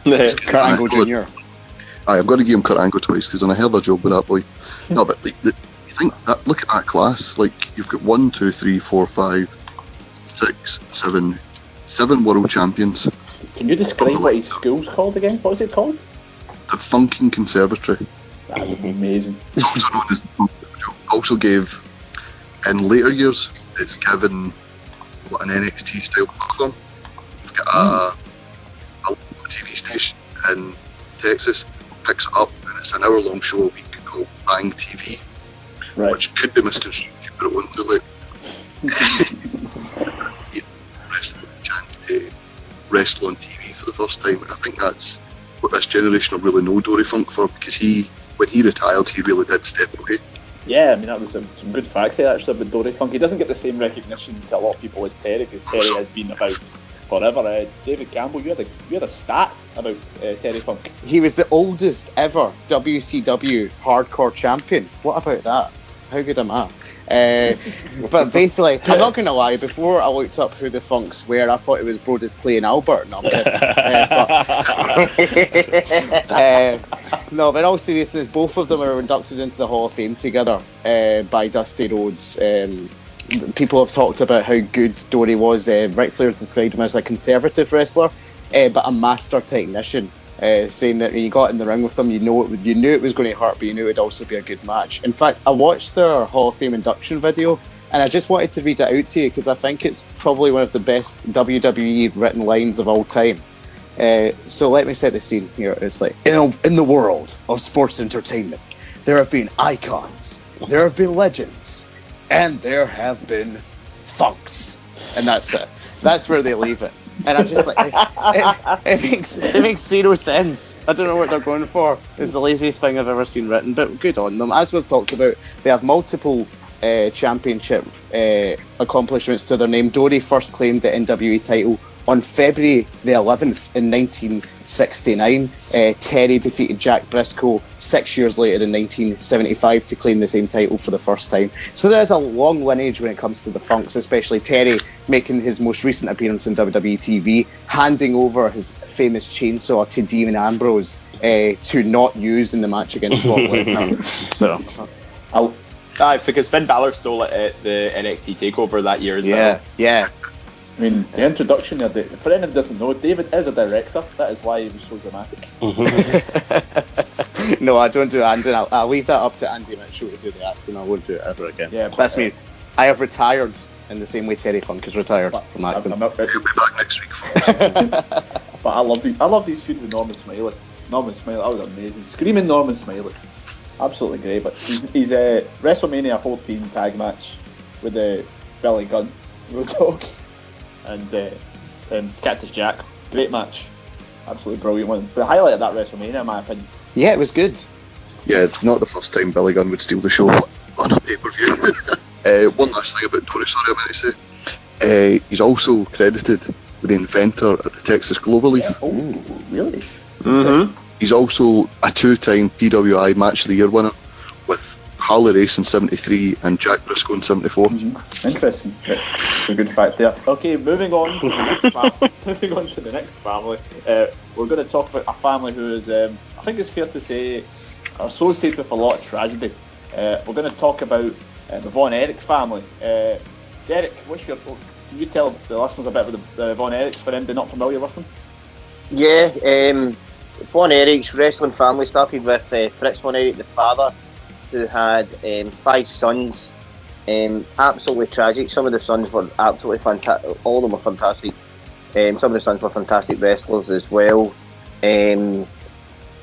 I've got to give Kurt Angle Jr. Aye, I've got to give him Kurt Angle twice because on a hell of a job with that boy. No, but like, the, you think that look at that class. Like you've got one, two, three, four, five, six, seven, seven world champions. Can you describe what his school's called again? What is it called? The Funking Conservatory. That would be amazing. also known as also gave in later years it's given what, an NXT style platform. We've got a, a local TV station in Texas picks it up and it's an hour long show a week called Bang TV. Which could be misconstrued if *laughs* you put it on too late. Wrestling chance to wrestle on TV for the first time. And I think that's what this generation will really know Dory Funk for because he when he retired he really did step away. Yeah, I mean that was some, some good facts there actually about Dory Funk. He doesn't get the same recognition to a lot of people as Terry because Terry has been about forever. Uh, David Campbell, you had a you had a stat about uh, Terry Funk. He was the oldest ever WCW hardcore champion. What about that? How good am I? Uh, *laughs* but basically, I'm not going to lie. Before I looked up who the Funks were, I thought it was Brodus Clay and Albert. No, I'm kidding. *laughs* Uh, but- uh, no, but in all seriousness, both of them were inducted into the Hall of Fame together uh, by Dusty Rhodes. Um, people have talked about how good Dory was. Uh, Ric Flair described him as a conservative wrestler, uh, but a master technician. Uh, saying that when you got in the ring with them, you know it would, you knew it was going to hurt, but you knew it would also be a good match. In fact, I watched their Hall of Fame induction video, and I just wanted to read it out to you because I think it's probably one of the best WWE written lines of all time. Uh, so let me set the scene here. It's like in, in the world of sports entertainment, there have been icons, there have been legends, and there have been funks, and that's it. That's where they leave it. And I'm just like, it, it, makes it makes zero sense. I don't know what they're going for. It's the laziest thing I've ever seen written, but good on them. As we've talked about, they have multiple uh, championship uh, accomplishments to their name. Dory first claimed the NWA title on February the 11th in 1969. Uh, Terry defeated Jack Brisco six years later in 1975 to claim the same title for the first time. So there is a long lineage when it comes to the Funks, especially Terry making his most recent appearance in WWE TV, handing over his famous chainsaw to Dean Ambrose uh, to not use in the match against *laughs* Brock Lesnar. So, I'll, Aye, because Finn Balor stole it at the NXT Takeover that year as yeah, well. yeah. I mean, the introduction there, the- for anyone who doesn't know, David is a director. That is why he was so dramatic. *laughs* no, I don't do acting. I'll, I'll leave that up to Andy Mitchell to do the acting. I won't do it ever again. Yeah, but, that's uh, me. I have retired in the same way Terry Funk has retired from acting. I'm, I'm He'll be back next week. *laughs* but I love these. I love these feud with Norman Smiley. Norman Smiley, that was amazing. Screaming Norman Smiley, absolutely great. But he's, he's a WrestleMania 14 tag match with the Billy Gunn, Road Dogg, and uh, um, Cactus Jack. Great match, absolutely brilliant one. The highlight of that WrestleMania, in my opinion, Yeah, it was good. Yeah, it's not the first time Billy Gunn would steal the show on a pay per view. *laughs* uh, one last thing about Dory, sorry, I meant to say. Uh, he's also credited with the inventor of the Texas Clover Leaf. Oh, really? Mm-hmm. He's also a two time PWI Match of the Year winner with Harley Race in 73 and Jack Brisco in 74. Interesting. Right, It's a good fact there. Okay, moving on. To the next *laughs* fam- *laughs* moving on to the next family. Uh, we're going to talk about a family who is, um, I think it's fair to say, associated with a lot of tragedy. Uh, we're going to talk about uh, the Von Erich family. Uh, Derek, what's your? Can you tell the listeners a bit about the, the Von Erichs for them they're not familiar with them? Yeah, um, Von Erich's wrestling family started with uh, Fritz Von Erich, the father, who had um, five sons. Um, absolutely tragic. Some of the sons were absolutely fantastic. All of them were fantastic. Um, some of the sons were fantastic wrestlers as well. Um,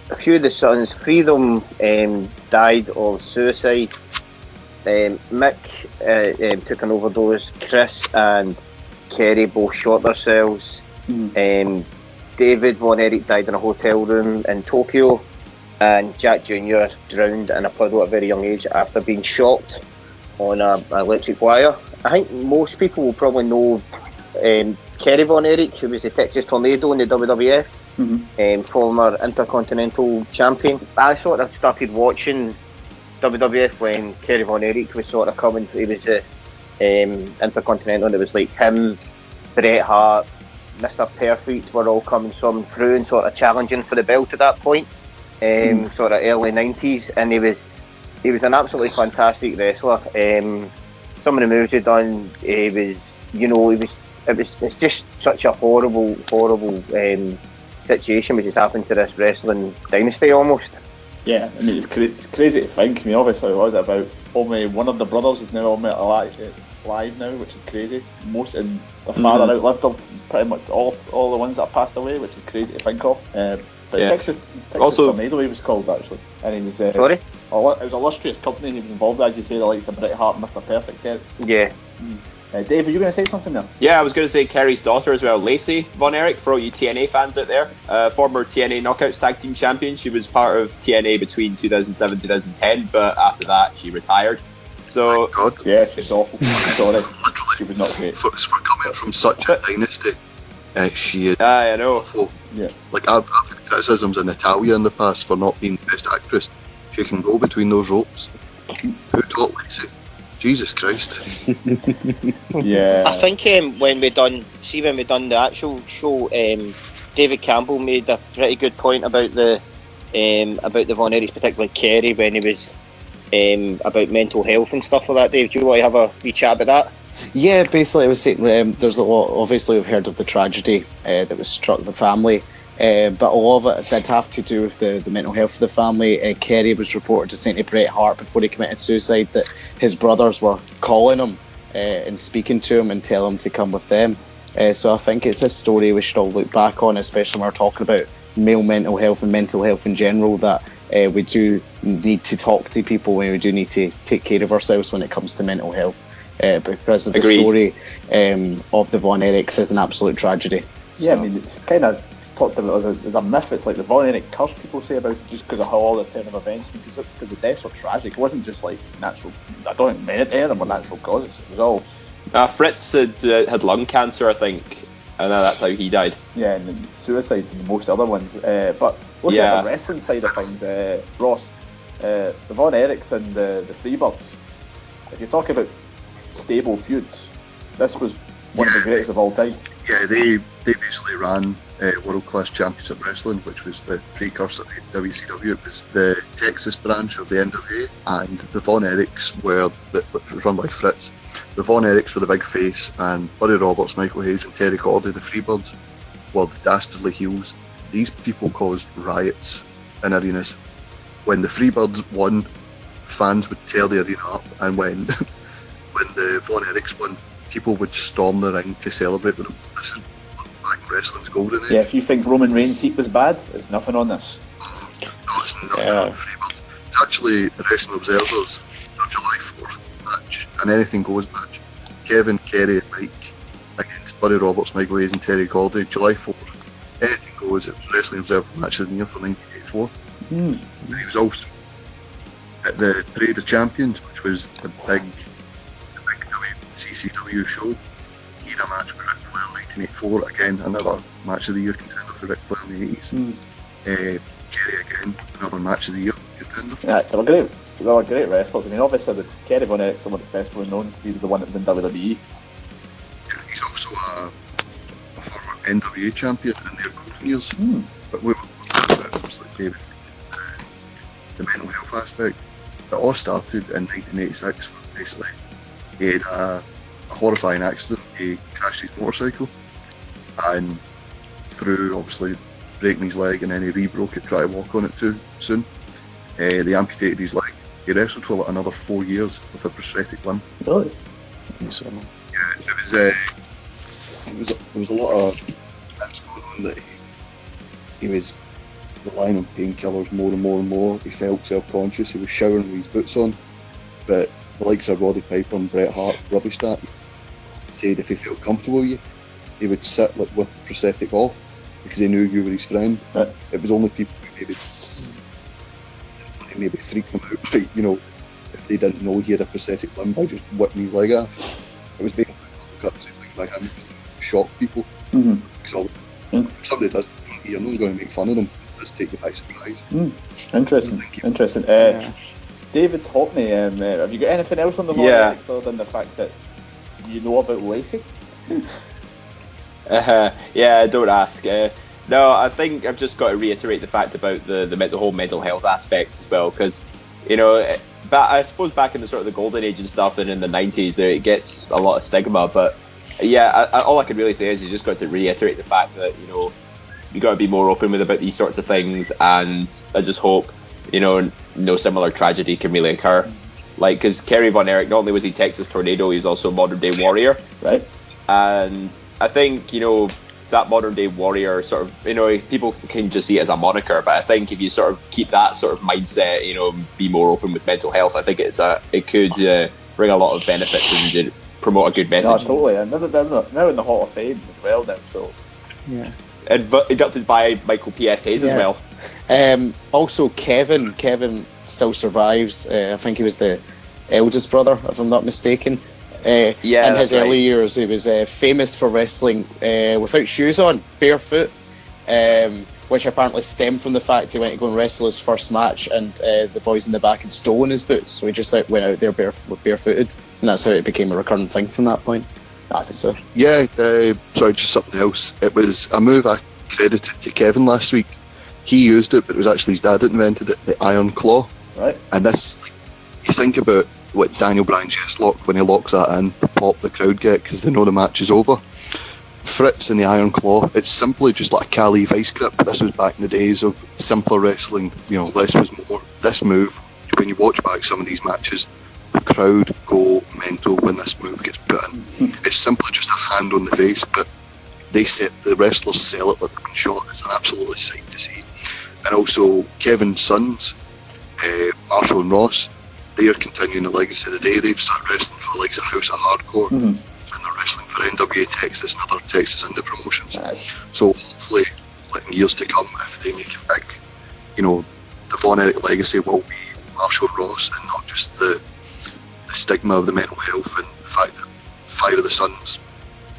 a few of the sons, three of them um, died of suicide. Um, Mick uh, um, took an overdose. Chris and Kerry both shot themselves. Um, David Von Erich died in a hotel room in Tokyo, and Jack Jr. drowned in a puddle at a very young age after being shocked on a, an electric wire. I think most people will probably know um, Kerry Von Erich, who was the Texas Tornado in the WWF, um, former Intercontinental Champion. I sort of started watching WWF when Kerry Von Erich was sort of coming. He was the um, Intercontinental, and it was like him, Bret Hart, Mr. Perfect were all coming some through and sort of challenging for the belt at that point, um, sort of early nineties, and he was he was an absolutely fantastic wrestler. Um, some of the moves he done, he was you know he was it was it's just such a horrible horrible um, situation which has happened to this wrestling dynasty almost. Yeah, I mean it's, cra- it's crazy to think. I mean, obviously, what was about? Only one of the brothers is now alive, alive, alive now, which is crazy. Most and the father Mhm. outlived them. Pretty much all all the ones that passed away, which is crazy to think of. Uh, but Yeah. Texas, Texas Also- Tornado, he was called actually, and he was uh, Sorry? it was an illustrious company. He was involved, as you say, the likes of Bret Hart, and Mr. Perfect. Derek. Yeah. Uh, Dave, were you going to say something there? Yeah, I was going to say Kerry's daughter as well, Lacey Von Erich, for all you TNA fans out there. Uh, former TNA Knockouts Tag Team Champion. She was part of TNA between 2007 2010, but after that she retired. So yeah, she's awful. Sorry, she was not great. For, for coming from such a dynasty, uh, she is I know. awful. Yeah. Like I've, I've had criticisms in Natalya in the past for not being the best actress. She can go between those ropes. Who taught Lacey? Jesus Christ. *laughs* Yeah. I think um, when we done, see when we done the actual show, um, David Campbell made a pretty good point about the um, about the Von Erichs, particularly Kerry, when he was um, about mental health and stuff like that. Dave, do you want to have a wee chat about that? Yeah, basically, I was saying um, there's a lot. Obviously, we've heard of the tragedy uh, that was struck the family, uh, but a lot of it did have to do with the, the mental health of the family. Uh, Kerry was reported to saying to Bret Hart before he committed suicide that his brothers were calling him uh, and speaking to him and telling him to come with them. Uh, so I think it's a story we should all look back on, especially when we're talking about male mental health and mental health in general. That uh, we do need to talk to people and we do need to take care of ourselves when it comes to mental health. Uh, because of the Agreed. story um, of the Von Erichs is an absolute tragedy. Yeah, I mean, it's kind of talked about as a, as a myth. It's like the Von Erich curse people say about just because of how all the turn of events, because, it- because the deaths were tragic. It wasn't just like natural. I don't think many any of them were natural causes. It was all Uh, Fritz had, uh, had lung cancer, I think, and uh, that's how he died. yeah, and then suicide and most other ones. Uh, but looking Yeah. at the wrestling side of things, uh, Ross, uh, the Von Erichs and the the Freebirds. If you talk about stable feuds, this was one of the greatest of all time. Yeah, they they basically ran uh, World Class Championship Wrestling, which was the precursor to WCW. It was the Texas branch of the NWA, and the Von Erichs were the, it was run by Fritz. The Von Erichs were the big face, and Buddy Roberts, Michael Hayes, and Terry Gordy, the Freebirds, were the dastardly heels. These people caused riots in arenas. When the Freebirds won, fans would tear the arena up, and when *laughs* when the Von Erichs won, people would storm the ring to celebrate with them. This is wrestling's golden age. Yeah, if you think Roman Reigns' heat was bad, there's nothing on this. No, it's nothing on the It's actually the Wrestling Observers, their July 4th match, an anything goes match. Kevin, Kerry, and Mike against Buddy Roberts, Michael Hayes, and Terry Gordy, July 4th. Anything goes. It was Wrestling Observer match of the year for 1984. And hmm. he was also at the Parade of Champions, which was the big, the big WCCW show. Had a match with Ric Flair in 1984. Again, another match of the year contender for Ric Flair in the 80s. Uh, Kerry again, another match of the year contender. Yeah, they were great. They were great wrestlers. I mean, obviously, the Kerry Von Erich's someone that's best well known. He was the one that was in WWE. He's also a, a former NWA champion in their golden years. But we were talking about obviously David, uh, the mental health aspect. It all started in 1986. Basically, he had a, a horrifying accident. He crashed his motorcycle, and through obviously breaking his leg, and then he re-broke it, trying to walk on it too soon. Uh, they amputated his leg. He wrestled for like another four years with a prosthetic limb. Really? Yeah, it was. Uh, it was. There was a lot of things going on that he, he was relying on painkillers more and more and more. He felt self-conscious. He was showering with his boots on, but the likes of Roddy Piper and Bret Hart rubbished that. Said if he felt comfortable with you, he would sit like with the prosthetic off because he knew you were his friend. It was only people who maybe maybe freak them out, *laughs* like, you know, if they didn't know he had a prosthetic limb by just whipping his leg off. It was basically a cut thing by him shock people. Mhm. Because all- if somebody does it, you're not going to make fun of them. Just take you by surprise. Mm. Interesting. Interesting. Uh, David Hockney, um, uh, have you got anything else on the Yeah. Other than the fact that you know about Lacey? *laughs* Uh, yeah, don't ask. Uh, no, I think I've just got to reiterate the fact about the the, the whole mental health aspect as well, because you know, eh, ba- I suppose back in the sort of the golden age and stuff, and in the nineties, it gets a lot of stigma. But yeah, I, I, all I can really say is you just got to reiterate the fact that you know you got to be more open with about these sorts of things, and I just hope you know no similar tragedy can really occur. Like, because Kerry Von Erich, not only was he Texas Tornado, he was also a modern day warrior. Right. And I think, you know, that modern day warrior sort of, you know, people can just see it as a moniker, but I think if you sort of keep that sort of mindset, you know, be more open with mental health, I think it's a, it could uh, bring a lot of benefits and promote a good No, message. totally. And now, now, now in the Hall of Fame as well now, so. Yeah. Inv- inducted by Michael P.S. Hayes as well. Um, also, Kevin. Kevin still survives. Uh, I think he was the eldest brother, if I'm not mistaken. Uh, Yeah, in his that's right. early years, he was uh, famous for wrestling uh, without shoes on, barefoot, um, which apparently stemmed from the fact he went to go and wrestle his first match, and uh, the boys in the back had stolen his boots, so he just like, went out there bare- barefooted, and that's how it became a recurring thing from that point. That's so. Yeah, uh, sorry, just something else. It was a move I credited to Kevin last week. He used it, but it was actually his dad that invented it, the Iron Claw. Right. And this, you think about what Daniel Bryan just locked when he locks that in, the pop the crowd get because they know the match is over. Fritz and the Iron Claw, it's simply just like a Cali vice grip. This was back in the days of simpler wrestling, you know, less was more. This move, when you watch back some of these matches, the crowd go mental when this move gets put in. *laughs* It's simply just a hand on the face, but they set the wrestlers sell it like they've been shot. It's an absolutely sight to see. And also Kevin's sons, uh, Marshall and Ross, they are continuing the legacy of the day. They've started wrestling for the likes of House of Hardcore, and they're wrestling for NWA Texas and other Texas indie promotions. So hopefully, in years to come, if they make it big, you know, the Von Erich legacy will be Marshall and Ross, and not just the the stigma of the mental health and the fact that five of the sons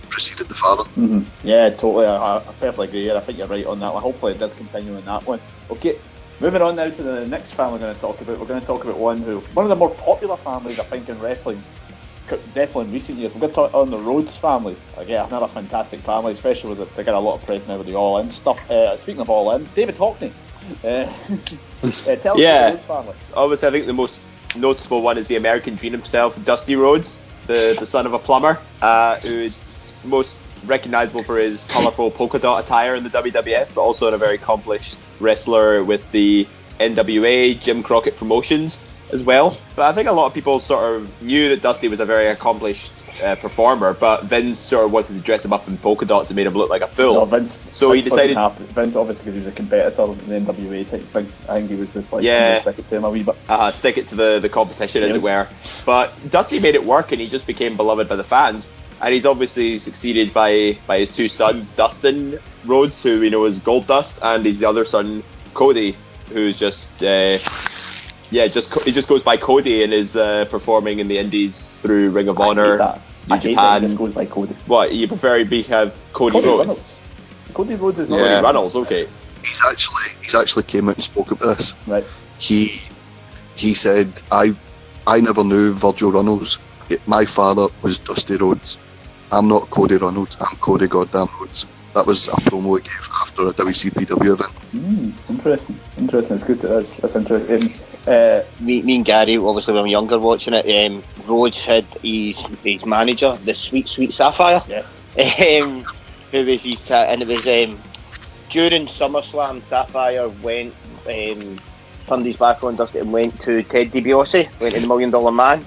preceded the father. hmm Yeah, totally. I, I I perfectly agree. I think you're right on that one. Hopefully, it does continue in that one. Okay, moving on now to the next family we're going to talk about. We're going to talk about one who, one of the more popular families, I think, in wrestling, definitely in recent years. We're going to talk on the Rhodes family. Again, another fantastic family, especially with the, they get a lot of press now with the All In stuff. Uh, speaking of All In, David Hockney. Uh, *laughs* uh, tell us Yeah. about the Rhodes family. Obviously, I think the most noticeable one is the American Dream himself, Dusty Rhodes, the, the son of a plumber, uh, who's most recognizable for his colorful polka dot attire in the WWF, but also a very accomplished wrestler with the NWA Jim Crockett Promotions as well. But I think a lot of people sort of knew that Dusty was a very accomplished uh, performer, but Vince sort of wanted to dress him up in polka dots and made him look like a fool. No, Vince. so he Vince wasn't decided. Vince, obviously, because he was a competitor in the NWA type thing. I think he was just like, Yeah. yeah, stick it to him a wee bit. uh, stick it to the, the competition, as it were. But Dusty made it work, and he just became beloved by the fans. And he's obviously succeeded by by his two sons, Dustin Rhodes, who we know as Goldust, and his other son, Cody. who's just uh, yeah, just he just goes by Cody and is uh, performing in the Indies through Ring of Honor, that. New I hate that Japan. he just goes by Cody. What you prefer? Be have Cody, Cody Rhodes. Runnels. Cody Rhodes is not Cody really Runnels. Okay. He's actually he's actually came out and spoke about this. Right. He he said I I never knew Virgil Runnels. My father was Dusty Rhodes. I'm not Cody Runnels. I'm Cody Goddamn Rhodes. That was a promo he gave after a WCPW event. Mm, interesting. Interesting. It's good. That's, that's interesting. Uh, me, me and Gary, obviously when we were younger watching it, um, Rhodes had his his manager, the sweet sweet Sapphire. Yes. Um, who was his ta- and it was um, during SummerSlam. Sapphire went um, turned his back on Dusty and went to Ted DiBiase, went to the Million Dollar Man.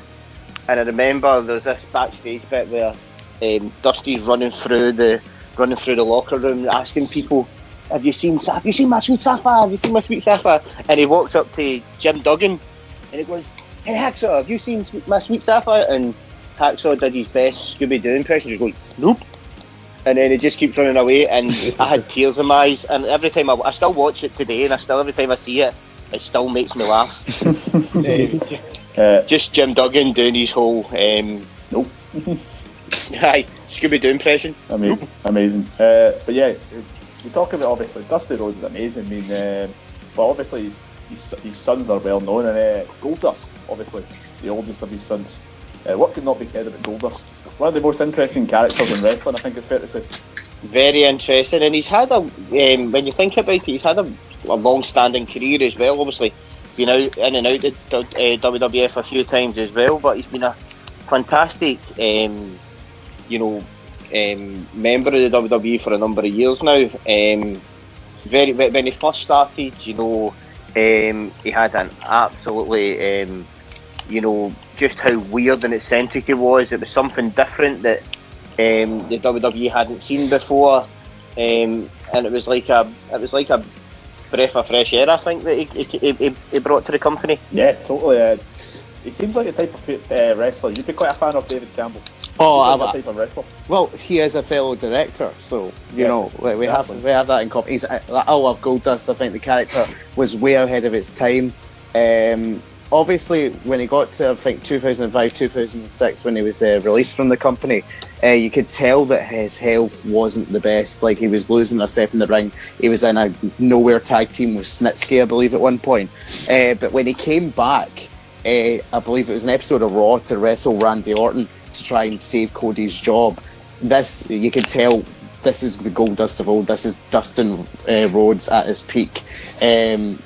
And I remember there's this backstage bit where um, Dusty's running through the running through the locker room asking people, "Have you seen Sa- Have you seen my sweet Sapphire? Have you seen my sweet Sapphire?" And he walks up to Jim Duggan and he goes, "Hey Hacksaw, have you seen my sweet Sapphire?" And Hacksaw did his best Scooby Doo impression. He goes, "Nope." And then he just keeps running away, and I had tears in my eyes. And every time I, I still watch it today, and I still every time I see it, it still makes me laugh. *laughs* Um, Uh, just Jim Duggan doing his whole um, nope. *laughs* *laughs* Hi, Scooby Doo impression. Amazing, amazing. Uh, but yeah, we talk about obviously Dusty Rhodes is amazing. I mean, um *laughs* but obviously his, his, his sons are well known, and uh, Goldust, obviously the oldest of his sons. Uh, what could not be said about Goldust? One of the most interesting characters in wrestling, I think it's fair to say. Very interesting, and he's had a. Um, when you think about it, he's had a, a long-standing career as well. Obviously, been out in and out of uh, WWF a few times as well, but he's been a fantastic, um, you know, um, member of the WWE for a number of years now. Um, very when he first started, you know, um, he had an absolutely, um, you know, just how weird and eccentric he was. It was something different that um, the WWE hadn't seen before, um, and it was like a it was like a breath of fresh air. I think that he, he, he, he brought to the company. Yeah, totally. Uh, he seems like the type of uh, wrestler. You'd be quite a fan of David Campbell. Oh, like I'm- that type of wrestler. Well, he is a fellow director, so you Yes, know we, exactly. have we have that in common. He's, I, I love Goldust. I think the character *sighs* was way ahead of its time. Um, obviously, when he got to I think 2005, 2006, when he was uh, released from the company, uh, you could tell that his health wasn't the best. Like he was losing a step in the ring. He was in a nowhere tag team with Snitsky, I believe, at one point. Uh, but when he came back, uh, I believe it was an episode of Raw to wrestle Randy Orton to try and save Cody's job. This you can tell. This is the Goldust of old. This is Dustin uh, Rhodes at his peak. Um,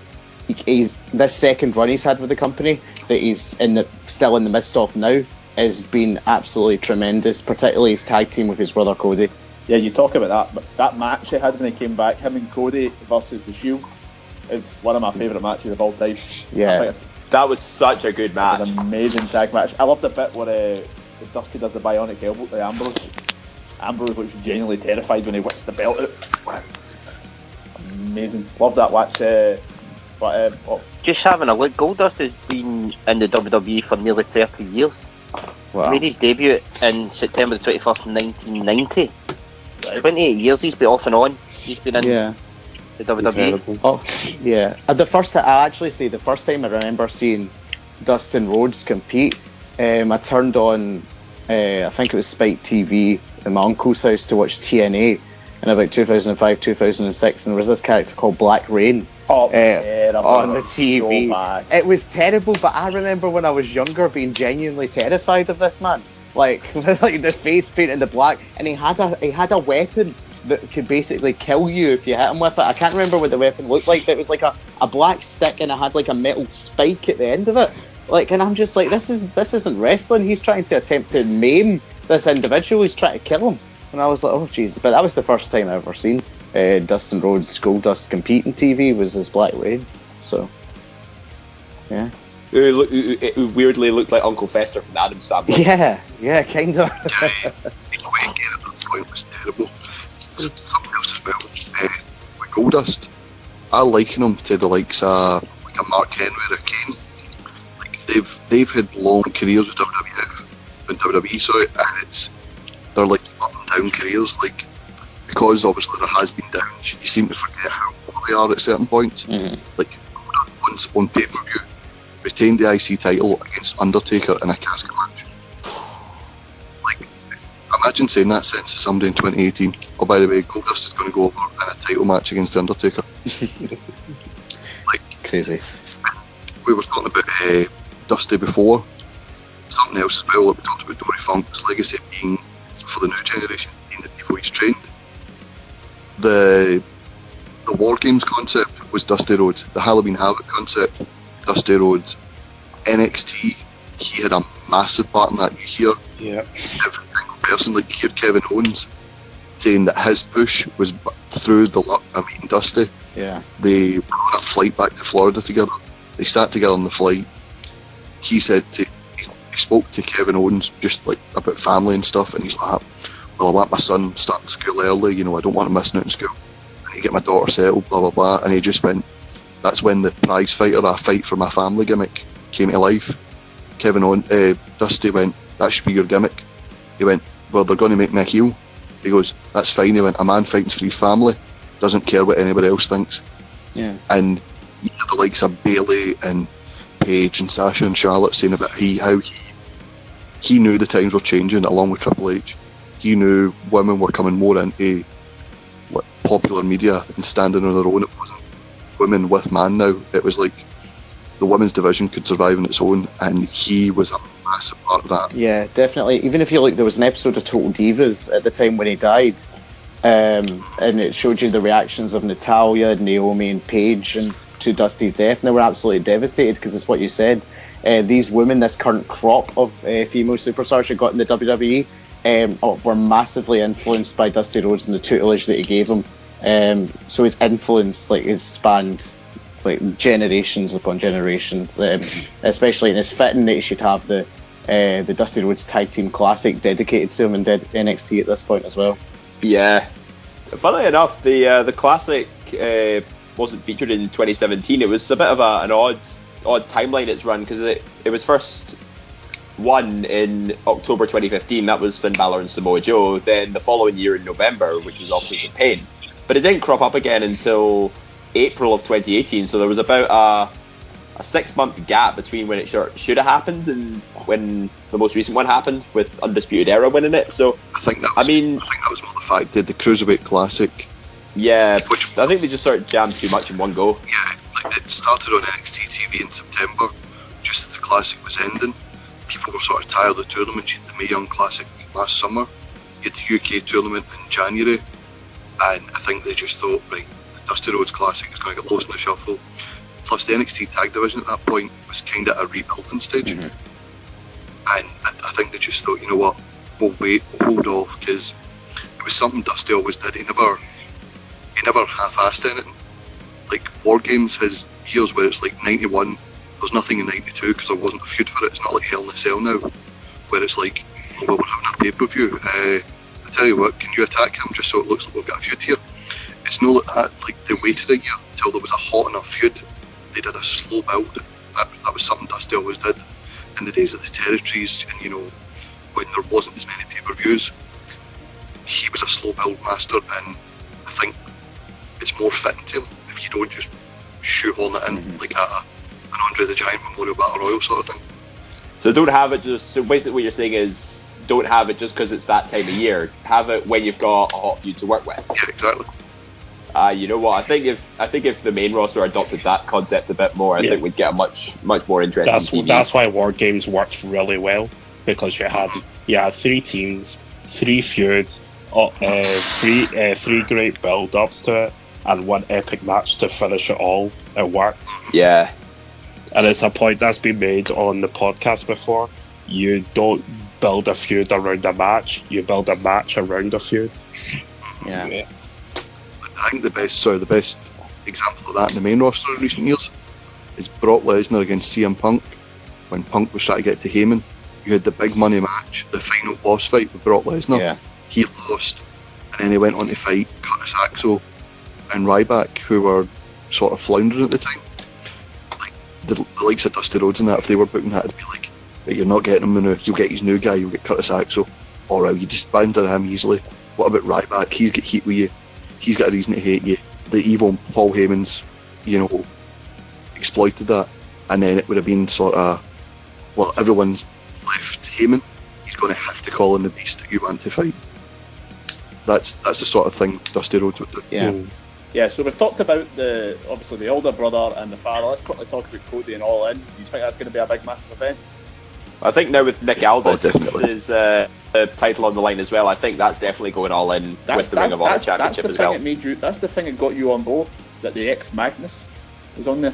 he's this second run he's had with the company that he's in the still in the midst of now has been absolutely tremendous. Particularly his tag team with his brother Cody. Yeah, you talk about that, but that match he had when he came back, him and Cody versus the Shield, is one of my favourite matches of all time. Yeah. I think it's That was such a good match. an amazing tag match. I love the bit where uh, Dusty does the bionic elbow to Ambrose. Ambrose looks genuinely terrified when he whips the belt out. Amazing. Love that match. Uh, but um, oh, Just having a look, Goldust has been in the WWE for nearly 30 years. Wow. Made his debut in September the 21st, 1990. 28 years he's been off and on. He's been in Yeah. the WWE. Oh, yeah. Uh, the first time, I actually say the first time I remember seeing Dustin Rhodes compete, um, I turned on, uh, I think it was Spike TV in my uncle's house to watch TNA in about 2005, 2006, and there was this character called Black Rain. Oh, uh, on the TV. So it was terrible, but I remember when I was younger being genuinely terrified of this man. Like, *laughs* like the face paint and the black, and he had a he had a weapon that could basically kill you if you hit him with it. I can't remember what the weapon looked like, but it was like a, a black stick and it had like a metal spike at the end of it. Like, and I'm just like, this is this isn't wrestling. He's trying to attempt to maim this individual. He's trying to kill him. And I was like, oh jeez. But that was the first time I ever seen uh, Dustin Rhodes Goldust compete in TV was his Black Rain. So, yeah. Who, look- who, who- who weirdly looked like Uncle Fester from the Adams family. *laughs* Yeah, yeah, kind of. *laughs* point was terrible. Something else as well. Uh, Goldust, I liken him to the likes of like a Mark Henry or Kane. Like they've they've had long careers with WWF and WWE, sorry, and it's they're like up and down careers. Like because obviously there has been downs, you seem to forget how old they are at certain points. Like months on pay per view, retained the IC title against Undertaker in a casket match. Like, imagine saying that sentence to somebody in 2018. Oh, by the way, Goldust is going to go over in a title match against the Undertaker. *laughs* Crazy. we were talking about uh, Dusty before. Something else as well that we talked about Dory Funk's legacy being for the new generation, being the people he's trained. The the War Games concept was Dusty Rhodes. The Halloween Havoc concept, Dusty Rhodes. NXT, he had a massive part in that. You hear Yeah. every single person, like you hear Kevin Owens saying that his push was through the luck of meeting Dusty. Yeah. They were on a flight back to Florida together. They sat together on the flight. He said to, he spoke to Kevin Owens just like about family and stuff, and he's like, "Well, I want my son starting school early. You know, I don't want him missing out in school. I need to get my daughter settled. Blah blah blah." And he just went. That's when the prize fighter, I fight for my family gimmick, came to life. Kevin Owen, uh, Dusty went, "That should be your gimmick." He went, "Well, they're going to make me a heel." He goes, "That's fine." He went, "A man fighting for his family doesn't care what anybody else thinks." Yeah. and the likes of Bailey and Paige and Sasha and Charlotte saying about he how he he knew the times were changing along with Triple H. He knew women were coming more into like, popular media and standing on their own. It wasn't women with man now. It was like the women's division could survive on its own, and he was a massive part of that. Yeah, definitely. Even if you look, there was an episode of Total Divas at the time when he died, um, and it showed you the reactions of Natalya, Naomi, and Paige, and to Dusty's death, and they were absolutely devastated because it's what you said. Uh, these women, this current crop of uh, female superstars who got in the WWE, um, oh, were massively influenced by Dusty Rhodes and the tutelage that he gave them. Um, so his influence, like, has spanned like generations upon generations. Um, especially, and it's fitting that he should have the uh, the Dusty Rhodes Tag Team Classic dedicated to him in dead NXT at this point as well. Yeah. Funnily enough, the uh, the classic uh, wasn't featured in 2017. It was a bit of a, an odd odd timeline it's run because it, it was first won in October 2015. That was Finn Balor and Samoa Joe. Then the following year in November, which was of Pain. But it didn't crop up again until April of 2018. So there was about a a six month gap between when it should, have happened and when the most recent one happened with Undisputed Era winning it. So I think that was, I mean, I think that was fact that the Cruiserweight Classic yeah, I think they just sort of jammed too much in one go. Yeah, like it started on NXT TV in September, just as the classic was ending. People were sort of tired of the tournament. You had the Mae Young Classic last summer, you had the UK tournament in January, and I think they just thought, right, the Dusty Rhodes Classic is going to get lost in the shuffle. Plus, the NXT tag division at that point was kind of a rebuilding stage, mm-hmm. and I, I think they just thought, you know what, we'll wait, we'll hold off because it was something Dusty always did. He never, never half-assed anything like War Games has years where it's like 91, there's nothing in 92 because there wasn't a feud for it. It's not like Hell in a Cell now, where it's like, oh, well, we're having a pay per view. Uh, I tell you what, can you attack him just so it looks like we've got a feud here? It's not like that. Like they waited a year until there was a hot enough feud. They did a slow build. That, that was something Dusty always did in the days of the territories and, you know, when there wasn't as many pay per views. He was a slow build master, and I think it's more fitting to him if you don't just shoehorn it in like a, an Andre the Giant Memorial Battle Royal sort of thing. So don't have it just. So basically, what you're saying is don't have it just because it's that time of year. Have it when you've got a hot feud to work with. Yeah, exactly. Uh, you know what? I think if I think if the main roster adopted that concept a bit more, I Yeah. think we'd get a much much more interesting That's TV. that's why War Games works really well because you had you had three teams, three feuds, uh, uh, three uh, three great build ups to it, and one epic match to finish it all. It worked. Yeah, and it's a point that's been made on the podcast before. You don't build a feud around a match; you build a match around a feud. Yeah. I think the best, sorry, the best example of that in the main roster in recent years is Brock Lesnar against CM Punk. When Punk was trying to get to Heyman, you had the big money match, the final boss fight with Brock Lesnar. Yeah. He lost, and then he went on to fight Curtis Axel and Ryback, who were sort of floundering at the time. Like the, the likes of Dusty Rhodes and that, if they were booking that, it'd be like, "Right, you're not getting him now. You'll get his new guy. You'll get Curtis Axel. All right, you just bound to him easily. What about Ryback? He's got heat with you. He's got a reason to hate you. The evil Paul Heyman's, you know, exploited that, and then it would have been sort of, well, everyone's left Heyman. He's going to have to call in the beast that you want to fight. That's that's the sort of thing Dusty Rhodes would do. Yeah. Hmm. Yeah, so we've talked about the obviously the older brother and the father. Let's quickly talk about Cody and All In. Do you think that's going to be a big, massive event? I think now with Nick Aldis' uh, uh, title on the line as well, I think that's definitely going all in with the Ring of Honor that's, that's the as thing well. that made you. That's the thing that got you on board. That the ex Magnus was on there.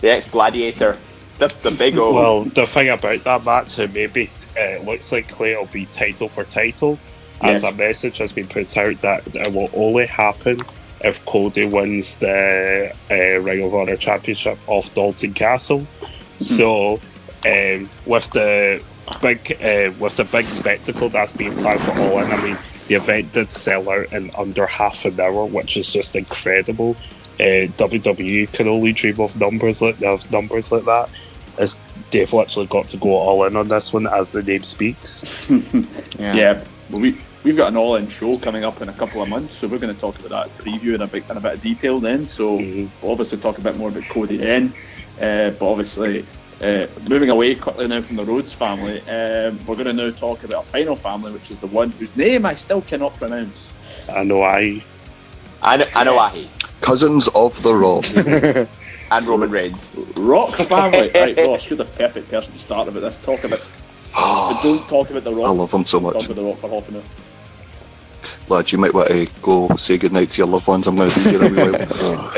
The ex Gladiator, the, the big old. Well, the thing about that match, it maybe uh, it looks like it'll be title for title, as Yes. a message has been put out that it will only happen if Cody wins the uh, Ring of Honor Championship off Dalton Castle. So, um, with the big uh, with the big spectacle that's being planned for All In, I mean, the event did sell out in under half an hour, which is just incredible. Uh, WWE can only dream of numbers like of numbers like that. As they've literally got to go all in on this one, as the name speaks. *laughs* Yeah. Well, we we've got an all-in show coming up in a couple of months, so we're going to talk about that preview in a bit in a bit of detail then. So we'll obviously talk a bit more about Cody then, uh, but obviously. Uh, moving away quickly now from the Rhodes family, um, we're going to now talk about a final family, which is the one whose name I still cannot pronounce. I know An- Anoa'i Cousins of the Rock. *laughs* and Roman Reigns. Rock family. right, Ross, you're the perfect person to start about this. Talk about. *sighs* but don't talk about the Rock. I love him so much. Talk about the Rock for half an hour. Lads, you might want to go say goodnight to your loved ones. I'm going to be here a wee while.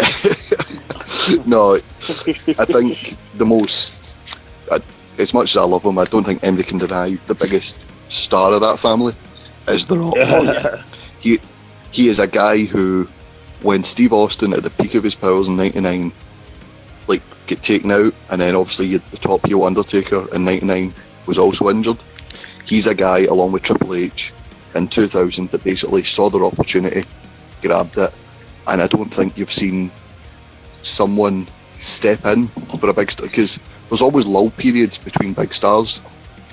no, I think the most, I, as much as I love him, I don't think anybody can deny the biggest star of that family is The Rock. *laughs* He, he is a guy who, when Steve Austin at the peak of his powers in '99, like get taken out, and then obviously the top heel Undertaker in '99 was also injured. He's a guy, along with Triple H, in 2000 that basically saw their opportunity, grabbed it, and I don't think you've seen someone step in for a big star because there's always lull periods between big stars.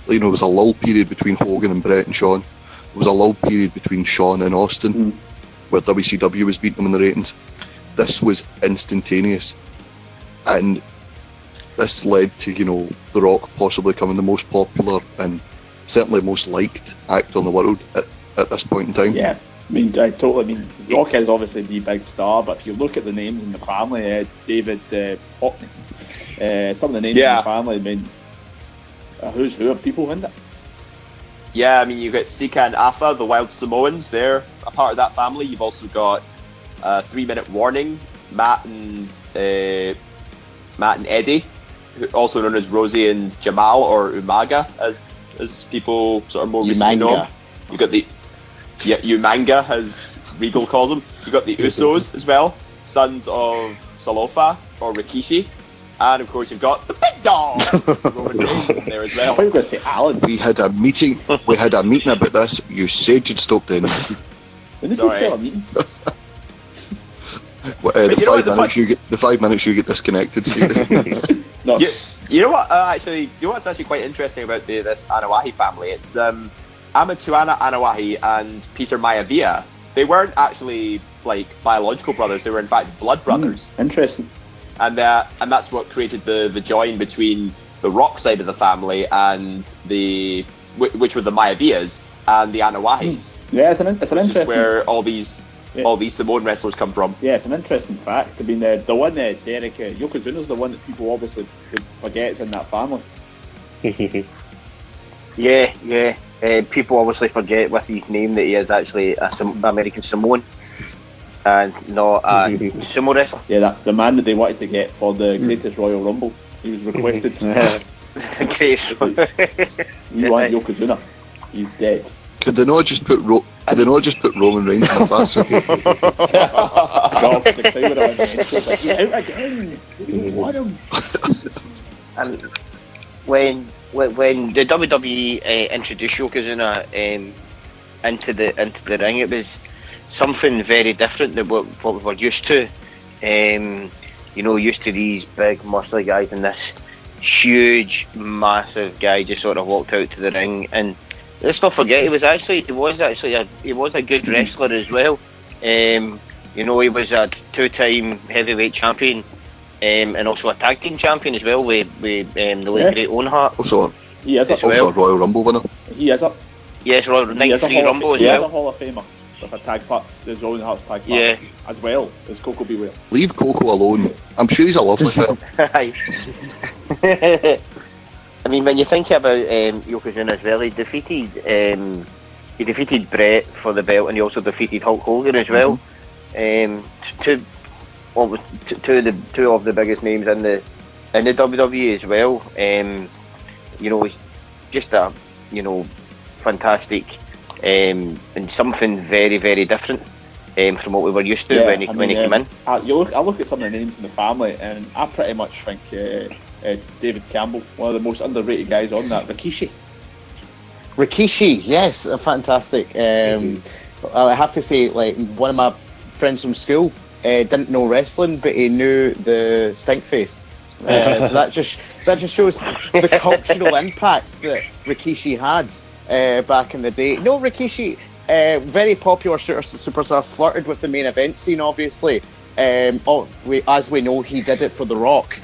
You know, there was a lull period between Hogan and Bret and Shawn. There was a lull period between Shawn and Austin, mm. where WCW was beating them in the ratings. This was instantaneous, and this led to you know The Rock possibly becoming the most popular and certainly most liked actor in the world at, at this point in time. Yeah, I mean, I totally. I mean, Rock is obviously the big star, but if you look at the names in the family, uh, David uh, Hockney, uh, some of the names Yeah. in the family, I mean, uh, who's who are people in it? Yeah, I mean, you've got Sika and Afa, the Wild Samoans. They're a part of that family. You've also got uh, Three Minute Warning, Matt and uh, Matt and Eddie, who- also known as Rosey and Jamal or Umaga, as as people sort of more recently know. Umanga. them. You got the yeah Umanga, as Regal calls them. You've got the Usos as well, sons of Solofa or Rikishi, and of course you've got the big dog *laughs* Roman Reigns in there as well. I thought going to say Alan. We had a meeting. We had a meeting about this. You said you'd stopped in. Sorry. we have a meeting? *laughs* Well, uh, the But you know five what, the minutes fun- you get, the five minutes you get disconnected. Stephen. *laughs* No. You, you know what? Uh, actually, you know what's actually quite interesting about the, this Anoa'i family? It's um, Amatuana Anoa'i and Peter Maivia. They weren't actually like biological brothers. They were in fact blood brothers, Interesting. and uh, and that's what created the the join between the Rock side of the family and the which were the Maivias and the Anoa'is, Yeah, it's an it's an which is interesting. where all these Yeah. all these Samoan wrestlers come from. Yeah, it's an interesting fact. I mean, uh, the one uh, Derek uh, Yokozuna's the one that people obviously forgets in that family. *laughs* Yeah, yeah. Uh, people obviously forget with his name that he is actually a Sam- American Samoan and not a *laughs* sumo wrestler. Yeah, that the man that they wanted to get for the greatest Royal Rumble. He was requested. *laughs* *laughs* Great. you want Yokozuna? He's dead. Could they not just put Ro- Could they not just put Roman Reigns in a fast suit? Drop the crowd on him. He's like, "He's out again. We. And when when, the WWE uh, introduced Yokozuna um, into the into the ring, it was something very different than what, what we were used to. Um, you know, used to these big muscly guys, and this huge, massive guy just sort of walked out to the ring. And let's not forget, he was actually he was actually a he was a good wrestler as well. Um, you know, he was a two-time heavyweight champion. Um, and also a tag team champion as well with, with um, the late Yeah. great Owen Hart. Also, He is a, As also well. a Royal Rumble winner. he is a, Yes, Royal he is a Hall, Rumble of, as he is a. Hall of Famer with a tag part. There's Owen Hart's tag part Yeah. as well as Coco Beware. Leave Koko alone. I'm sure he's a lovely *laughs* fellow. Aye. *laughs* I mean, when you think about um, Yokozuna as well, he defeated um, he defeated Bret for the belt, and he also defeated Hulk Hogan as well. Um, two, almost t- two of the two of the biggest names in the in the WWE as well. Um, you know, it's just a you know fantastic um, and something very very different um, from what we were used to when he I when he mean, came in. I, you look, I look at some of the names in the family, and I pretty much think uh, uh, David Campbell, one of the most underrated guys on that. Rikishi. Rikishi, yes, uh, fantastic. Um, I have to say, like one of my friends from school uh, didn't know wrestling, but he knew the stink face. Uh, so that *laughs* just that just shows the cultural impact that Rikishi had uh, back in the day. No, Rikishi, uh, very popular super- superstar, flirted with the main event scene, obviously. Um, oh, we, as we know, he did it for The Rock.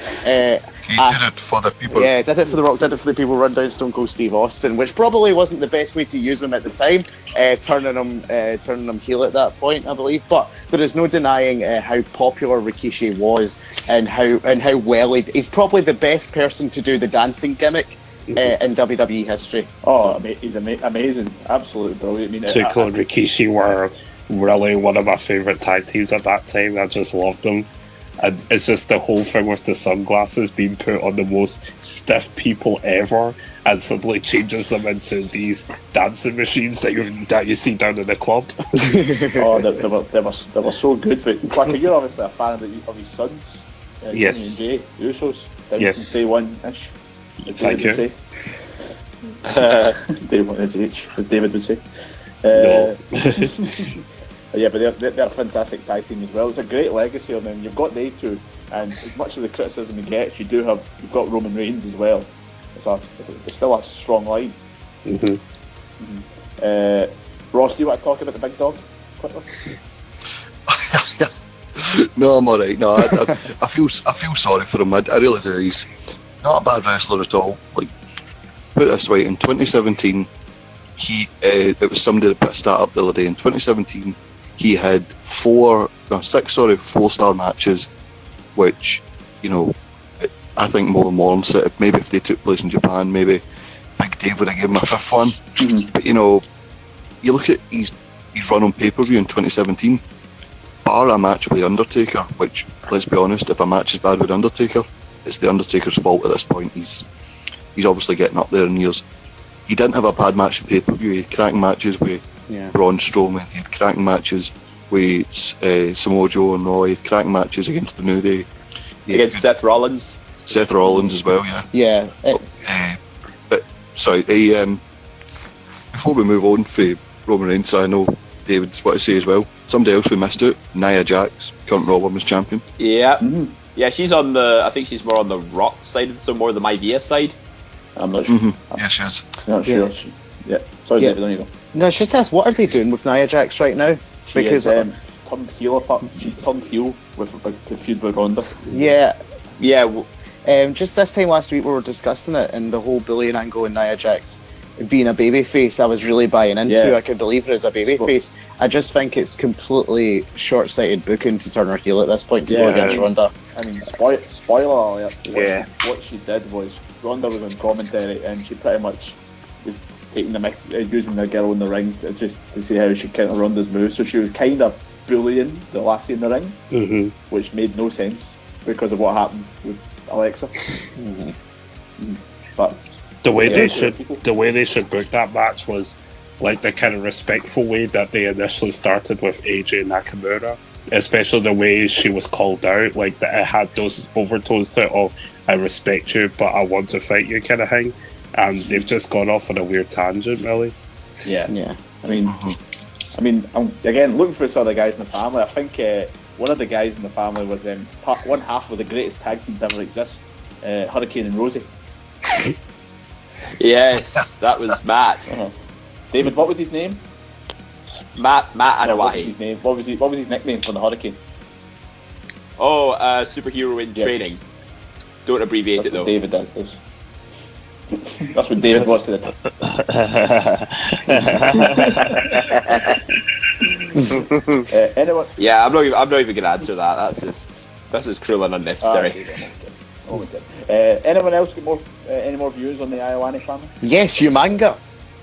Uh, He did it for the people. yeah, did it for the Rock, did it for the people run down Stone Cold Steve Austin, which probably wasn't the best way to use him at the time, uh, turning him uh, turning him heel at that point, I believe. But there is no denying uh, how popular Rikishi was and how and how well he. He's probably the best person to do the dancing gimmick uh, in WWE history. Oh, ama- he's ama- amazing, absolutely brilliant. I mean, uh, Too Cool and Rikishi were really one of my favourite tag teams at that time. I just loved them. And it's just the whole thing with the sunglasses being put on the most stiff people ever and suddenly changes them into these dancing machines that you that you see down in the club. *laughs* oh, they, they, were, they, were, they were so good. But Quacker, you're obviously a fan of, the, of his sons, uh, Yes. Jay Usos. Yes. Day one ish. Thank you. Say. Day one is H, as David would say. Uh, *laughs* yeah, but they're, they're, a fantastic tag team as well. It's a great legacy on them. You've got they two, and as much of the criticism you get, you do have you've got Roman Reigns as well. It's, a, it's, a, it's still a strong line. hmm Uh, Ross, do you want to talk about the big dog quickly? *laughs* No, I'm alright. No, I, I, I feel I feel sorry for him. I, I really do. He's not a bad wrestler at all. Like, put it this way: in 2017, he uh, it was somebody that put a stat up the other day. In 2017, he had four, no, six, sorry, four star matches, which you know, I think more than warrants it. Maybe if they took place in Japan, maybe Big Dave would have given him a fifth one. Mm-hmm. But you know, you look at his his run on pay per view in 2017 bar a match with The Undertaker, which, let's be honest, if a match is bad with Undertaker, it's The Undertaker's fault at this point. He's he's obviously getting up there in years. He didn't have a bad match in pay per view. He cracking matches with Yeah. Braun Strowman. He had cracking matches with uh, Samoa Joe and Roy. He had cracking matches against the New Day. He had Against Seth Rollins. Seth Rollins as well, yeah. Yeah, it, Uh, but sorry, he, um, before we move on for Roman Reigns, I know David's what to say as well. Somebody else we missed out, Nia Jax, current Raw Women's Champion. Yeah. Yeah, she's on the. I think she's more on the Rock side, so more the Idea side. I'm not sure. Yeah, she is. Not sure. Yeah. Sorry, Yeah. David, on you go. No, it's just this. What are they doing with Nia Jax right now? She because um, turned heel apart. She turned heel with with the feud with Ronda. Yeah. Yeah. Um, just this time last week, we were discussing it and the whole bullying angle in Nia Jax being a babyface. I was really buying into. Yeah. I could believe her as a babyface. I just think it's completely short-sighted booking to turn her heel at this point to go against I mean- Ronda. I mean, spoil, spoiler alert. What Yeah. She, what she did was Ronda was on commentary and she pretty much was taking the mic- uh, using the girl in the ring to, just to see how she kind of counter Ronda's moves. So she was kind of bullying the lassie in the ring, hmm which made no sense because of what happened with Alexa. Mm. But The way Yeah. they should the way they should book that match was like the kind of respectful way that they initially started with AJ Nakamura. Especially the way she was called out, like that it had those overtones to it of I respect you but I want to fight you kind of thing. And they've just gone off on a weird tangent really. Yeah, yeah. I mean, I mean, I'm, again, looking for some of the guys in the family. I think uh, one of the guys in the family was um, part, one half of the greatest tag team to ever exist, uh, Hurricane and Rosey. Yes, *laughs* that was Matt. Uh-huh. David, what was his name? Matt Matt What was Anoa'i. his name? What was he? What was his nickname for the Hurricane? Oh, uh, superhero in Yeah. training. Don't abbreviate That's it what though. David is. That's what David wants to do. uh, anyone? Yeah, I'm not. Even, I'm not even gonna answer that. That's just that's just cruel and unnecessary. Oh, we did. Uh, anyone else got more? Uh, any more views on the Iowani family? Yes, your Umanga.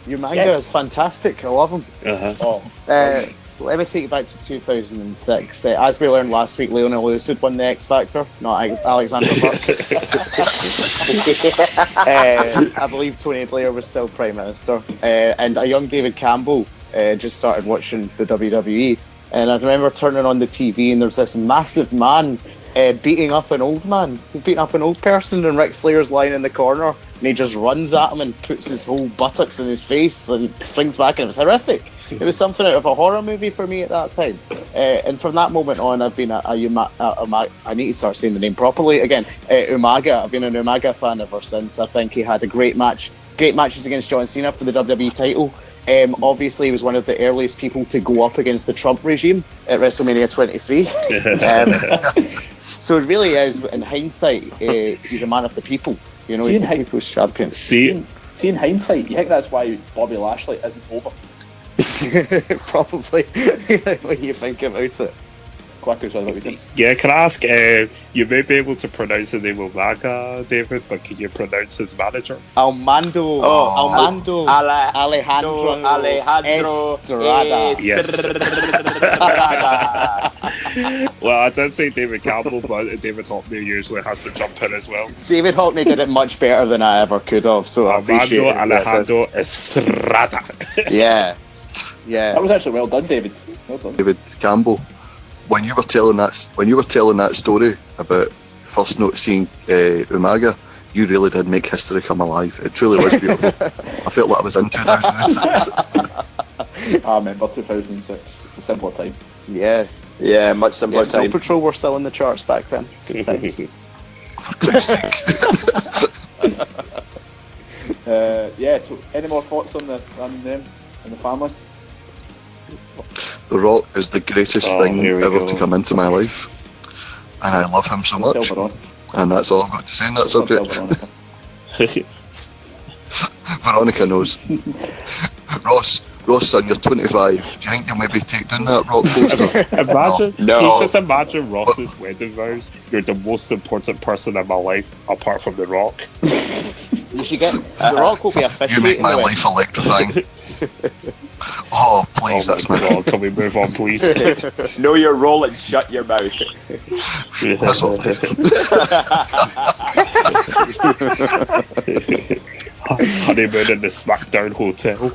Umanga Yes. is fantastic. I love him. Uh-huh. Oh, Uh, let me take you back to 2006. Uh, as we learned last week, Lionel Lewis had won the X Factor, not Alexandra Burke. uh, *laughs* *laughs* I believe Tony Blair was still Prime Minister. Uh, and a young David Campbell uh, just started watching the WWE. And I remember turning on the TV and there's this massive man uh, beating up an old man. He's beating up an old person and Ric Flair's lying in the corner and he just runs at him and puts his whole buttocks in his face and springs back and it was horrific. It was something out of a horror movie for me at that time. Uh, and from that moment on, I've been a, a, Uma, a, I need to start saying the name properly again. Uh, Umaga. I've been an Umaga fan ever since. I think he had a great match, great matches against John Cena for the WWE title. Um, obviously, he was one of the earliest people to go up against the Trump regime at WrestleMania 23. um, *laughs* so it really is, in hindsight, uh, he's a man of the people. You know, See, he's in the hi- people's champion. See, see, in hindsight, you think that's why Bobby Lashley isn't over? *laughs* Probably, *laughs* when you think about it. Quackers, what we did. yeah, can I ask? Uh, you may be able to pronounce the name Umaga, David, but can you pronounce his manager? Almando, Oh, Almando, Ale- Alejandro, Alejandro Estrada. Yes. *laughs* well, I did say David Campbell, but David Hockney usually has to jump in as well. David Hockney did it much better than I ever could have, so I appreciate it. Alejandro Estrada. Yeah, yeah. That was actually well done, David. Well done. David Campbell, when you were telling that when you were telling that story about first note seeing uh, Umaga, you really did make history come alive. It truly was beautiful. *laughs* I felt like I was in 2006. *laughs* I remember 2006. It's a simpler time. Yeah. Yeah, much simpler Yeah, Snow time. Patrol were still in the charts back then. Good *laughs* times. Uh, yeah, so any more thoughts on the on them and the family? The Rock is the greatest Oh, thing ever go. to come into my life, and I love him so much. And that's all I've got to say on that subject. Veronica. *laughs* *laughs* Veronica knows. Ross, Ross, son, you're 25. Do you think you'll maybe take down that Rock poster? *laughs* Imagine, No. you just imagine Ross's wedding vows. You're the most important person in my life, apart from The Rock. You should get The Rock will be You make my life electrifying. Oh, please, oh that's my. God, can we move on, please? know your role and shut your mouth. that's all. Honeymoon in the SmackDown hotel.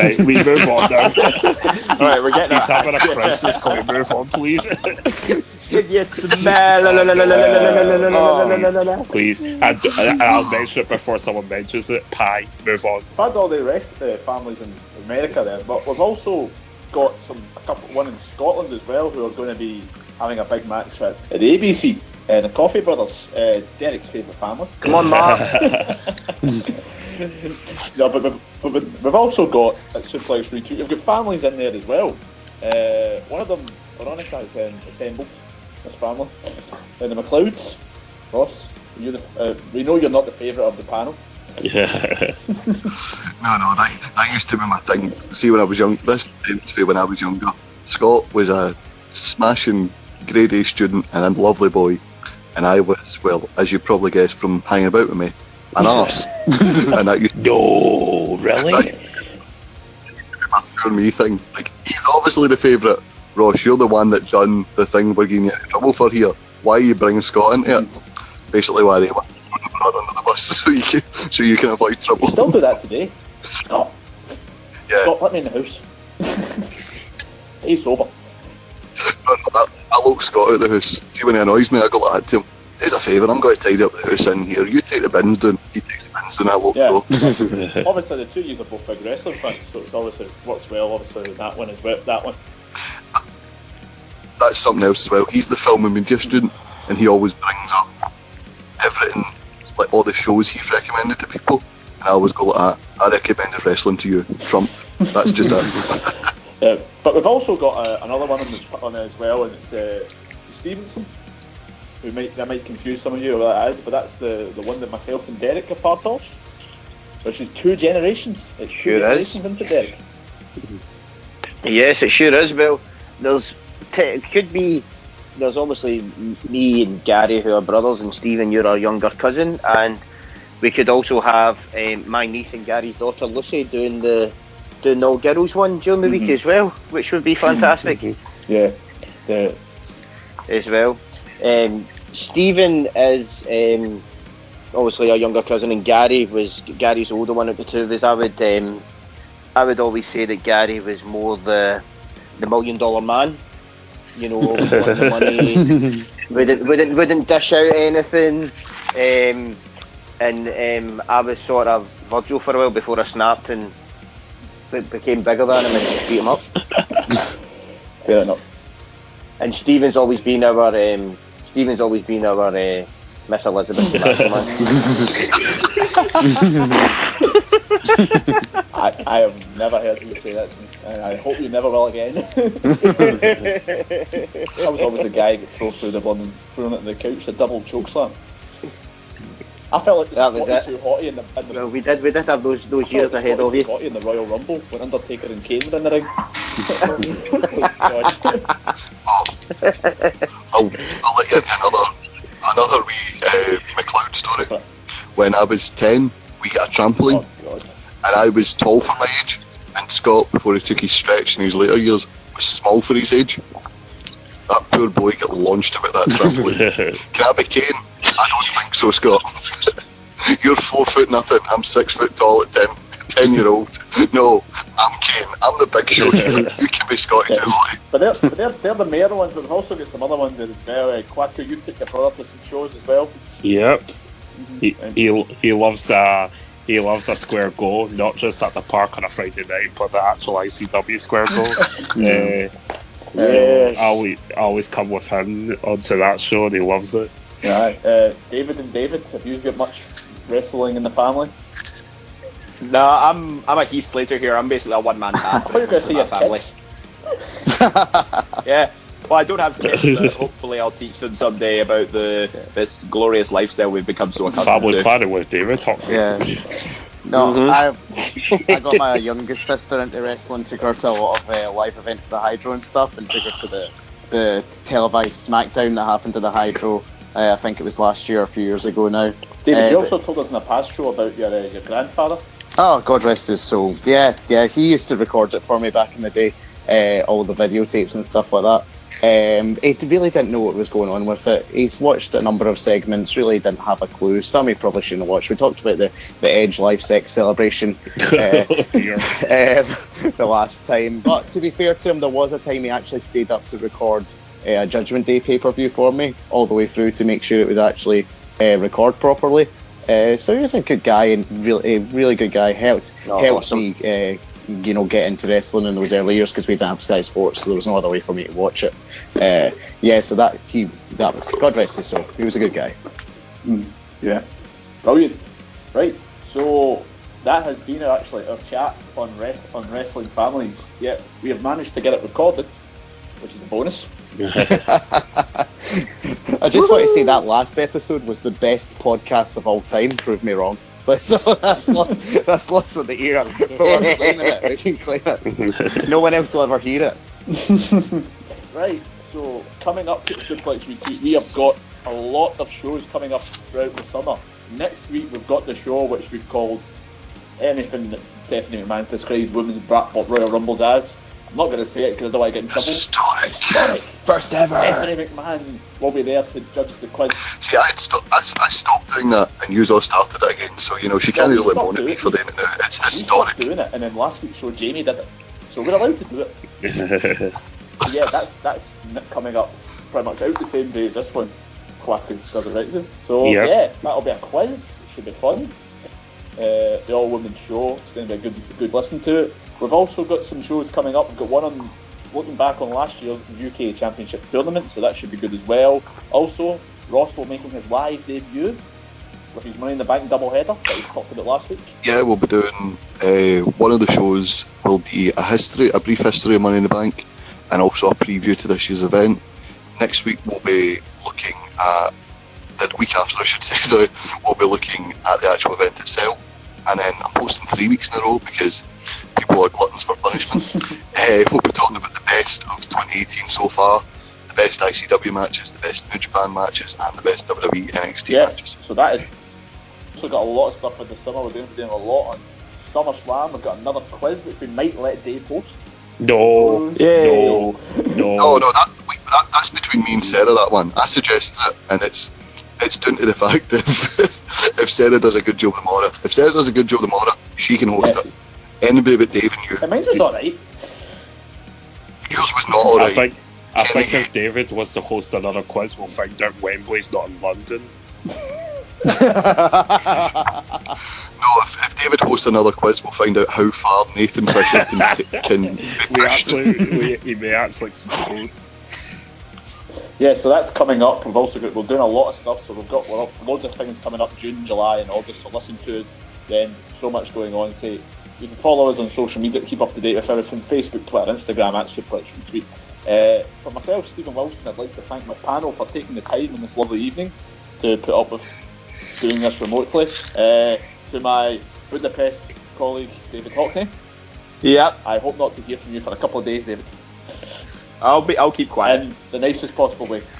right, we move on now. All right, we're getting. He's having a crisis. Can we move on, please? Can please. And, and I'll mention it before someone mentions it. Pie. Move on. Had all the rest of the families and America there, but we've also got some a couple one in Scotland as well who are going to be having a big match at, the ABC. Uh, the Coffey Brothers, uh, Derek's favourite family. Come on, Mark. *laughs* no, but we've, but we've also got at Suplex Retweet, we've got families in there as well. Uh, one of them, Veronica, is um, assembled, this family. And the McLeods, Ross, you uh, we know you're not the favourite of the panel. Yeah. No, no, that, that used to be my thing. See, when I was young, this tends to be when I was younger. Scott was a smashing grade A student and a lovely boy, and I was, well, as you probably guessed from hanging about with me, an arse. *laughs* and that used No, really? pure me thing. Like, he's obviously the favourite. Ross, you're the one that done the thing we're getting you in trouble for here. Why are you bringing Scott into it? Basically, why they want to throw the brother under the bus *laughs* so you can, so you can avoid trouble. Still do that today. Scott, Yeah. Scott, let me in the house. *laughs* He's sober. I, lock Scott out of the house. See when he annoys me, I go like that to him. As a favour, I'm going to tidy up the house in here. You take the bins down. He takes the bins down. I lock Yeah. *laughs* obviously, the two of you are both big wrestling fans, so it's obviously works well. Obviously, that one as well. That one. That's something else as well. He's the film and media student, and he always brings up everything, all the shows he's recommended to people. And I always go like that. I recommended wrestling to you, Trump. That's just it. Uh, *laughs* but we've also got uh, another one on, the, on there as well, and it's uh, Stevenson, who might that might confuse some of you what that is, but that's the, the one that myself and Derek are part of. Which is two generations. It's two Sure is. generations, isn't Derek? Yes, it sure is. Well, there's t- it could be. There's obviously me and Gary who are brothers, and Stephen, you're our younger cousin, and we could also have um, my niece and Gary's daughter Lucy doing the doing the all girls one during the week Mhm. as well, which would be fantastic Yeah. The, as well. Um, Stephen is um, obviously our younger cousin, and Gary was Gary's older one of the two of us. I would um, I would always say that Gary was more the the million dollar man. You know, want the money, wouldn't wouldn't wouldn't dish out anything. Um, and um, I was sort of Virgil for a while before I snapped and be- became bigger than him and just beat him up. *laughs* Fair enough. And Stephen's always been our um, Stephen's always been our uh, Miss Elizabeth. *laughs* *laughs* I, I have never heard you say that me, and I hope you never will again. *laughs* I was always the guy who gets thrown through the blood and thrown it on the couch, the double choke slam. I felt like That was it. too hotty in the, in the well, we did we did have those those I years like ahead of Scotty you. Scotty in the Royal Rumble when Undertaker and Kane were in the ring. *laughs* I'll, I'll let you into another another wee uh, McLeod story. When I was ten, we got a trampoline, and I was tall for my age. And Scott, before he took his stretch in his later years, was small for his age. That poor boy got launched about that trampoline. *laughs* Can I be Kane? I don't think so, Scott. *laughs* You're four foot nothing. I'm six foot tall at ten. Ten year old. No, I'm Kane. I'm the big show here. *laughs* You can be Scotty too. But they're, but they're, they're the mayor ones, but we've also got some other ones as well. Uh, Quacker, you took your brother to some shows as well. Yep. He, he, he loves uh he loves a square goal, not just at the park on a Friday night, but the actual ICW square goal. *laughs* uh, so Yes. I always, I always come with him onto that show, and he loves it. Right. Uh, David and David, have you got much wrestling in the family? No, I'm I'm a Heath Slater here. I'm basically a one man *laughs* band. I thought you were going to say your family. *laughs* yeah. Well, I don't have kids, but *laughs* hopefully I'll teach them someday about the this glorious lifestyle we've become so accustomed Family to. planning with David. Talk Yeah. No, *laughs* Mhm. I, I got my youngest sister into wrestling, took her to a lot of uh, live events, at the Hydro and stuff, and took her to the, the televised SmackDown that happened to the Hydro. Uh, I think it was last year, a few years ago now. David, Uh, you but- also told us in a past show about your uh, your grandfather. Oh, God rest his soul. Yeah, yeah, he used to record it for me back in the day, uh, all the videotapes and stuff like that. Um, he really didn't know what was going on with it. He's watched a number of segments, really didn't have a clue. Some he probably shouldn't have watched. We talked about the, the Edge Live Sex celebration *laughs* uh, oh *laughs* um, the last time. But to be fair to him, there was a time he actually stayed up to record uh, a Judgment Day pay per view for me, all the way through to make sure it would actually uh, record properly. Uh, so he was a good guy and really, a really good guy. Helped Oh, helped awesome. me, uh, you know, get into wrestling in those early years because we didn't have Sky Sports, so there was no other way for me to watch it. Uh, yeah, so that he that was God rest his soul. He was a good guy. Yeah. Brilliant. Right. So that has been actually our chat on rest, on wrestling families. Yeah, we have managed to get it recorded, which is a bonus. *laughs* I just want to say that last episode was the best podcast of all time. Prove me wrong. But so *laughs* that's lost, that's lost with the ear. But we're claiming it. We can claim it. No one else will ever hear it. *laughs* Right. So coming up to the Suplex Retreat, we have got a lot of shows coming up throughout the summer. Next week we've got the show which we've called anything that Stephanie McMahon described Women's Brat Royal Rumbles as. I'm not going to say it because I don't want to get in trouble. Historic. First ever. Stephanie McMahon will be there to judge the quiz. See, I, sto- I, I stopped doing that and you all started it again, so you know, she can't we really stopped moan at me for doing it now. It's We historic. stopped doing it, and then last week's show Jamie did it, so we're allowed to do it. *laughs* Yeah, that's that's coming up pretty much out the same day as this one. Quackers does it right then. So Yep. yeah, that'll be a quiz. It should be fun. Uh, the all women show. It's going to be a good good listen to it. We've also got some shows coming up. We've got one on looking back on last year's UK Championship tournament, so that should be good as well. Also, Ross will making his live debut with his Money in the Bank double header that we talked about last week. Yeah, we'll be doing uh, one of the shows will be a history, a brief history of Money in the Bank, and also a preview to this year's event. next week we'll be looking at the week after, I should say. *laughs* Sorry, we'll be looking at the actual event itself, and then I'm posting three weeks in a row because people are gluttons for punishment. uh, *laughs* we'll be talking about the best of 2018 so far, the best ICW matches, the best New Japan matches, and the best WWE NXT Yes, matches. so that is. Also got a lot of stuff in the summer. We're doing, doing a lot on SummerSlam. We've got another quiz which we might let Dave host. No, no, *laughs* no. No, no, that, wait, that that's between me and Sarah. That one, I suggested it, and it's it's down to the fact that *laughs* if, if Sarah does a good job tomorrow, if Sarah does a good job tomorrow, she can host it. Anybody but Dave and you. And mine was alright. Yours was not alright. I think I think if David was to host another quiz, we'll find out Wembley's not in London. *laughs* No, if, if David hosts another quiz, we'll find out how far Nathan Fisher can, t- *laughs* can be We pushed. actually, we, he may actually explode. Yeah, so that's coming up. We've also got we're doing a lot of stuff. So we've got we're up, loads of things coming up June, July, and August. So listen to us. Then so much going on. Say you can follow us on social media to keep up to date with everything: Facebook, Twitter, Instagram at Suplex Retweet. Uh, for myself, Stephen Wilson, I'd like to thank my panel for taking the time in this lovely evening to put up with doing this remotely. Uh, to my Budapest colleague David Hockney. Yeah. I hope not to hear from you for a couple of days, David. I'll be. I'll keep quiet. In the nicest possible way. *laughs*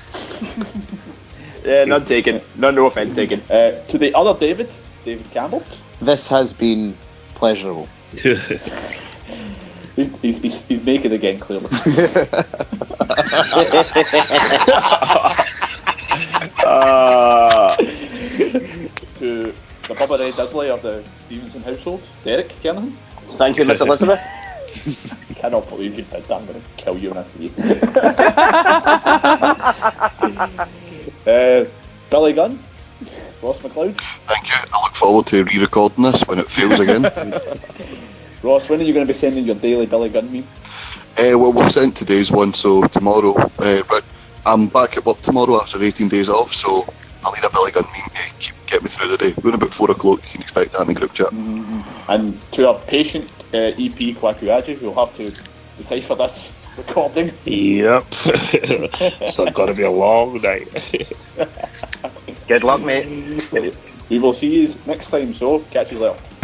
Yeah, none taken. No, no offense taken. Uh, to the other David, David Campbell. This has been pleasurable. *laughs* He's, he's, he's, he's making again, clearly. *laughs* Uh, to the Bubba Ray Dudley of the Stevenson household, Derek Kernahan. Thank you, Miss Elizabeth. *laughs* I cannot believe you did that. I'm going to kill you when I see you. uh, Billy Gunn, Ross McLeod. Thank you. I look forward to re-recording this when it fails again. *laughs* Ross, when are you going to be sending your daily Billy Gunn meme? Uh, well, we've sent today's one, so tomorrow, uh, right, I'm back at work tomorrow after 18 days off, so I'll need a Billy Gunn meme to keep, get me through the day. We're Around about 4 o'clock, you can expect that in the group chat. And to our patient uh, EP Kwakuaji, who'll have to decipher this recording. Yep. So *laughs* it's going to be a long night. *laughs* Good luck, mate. We will see you next time, so catch you later.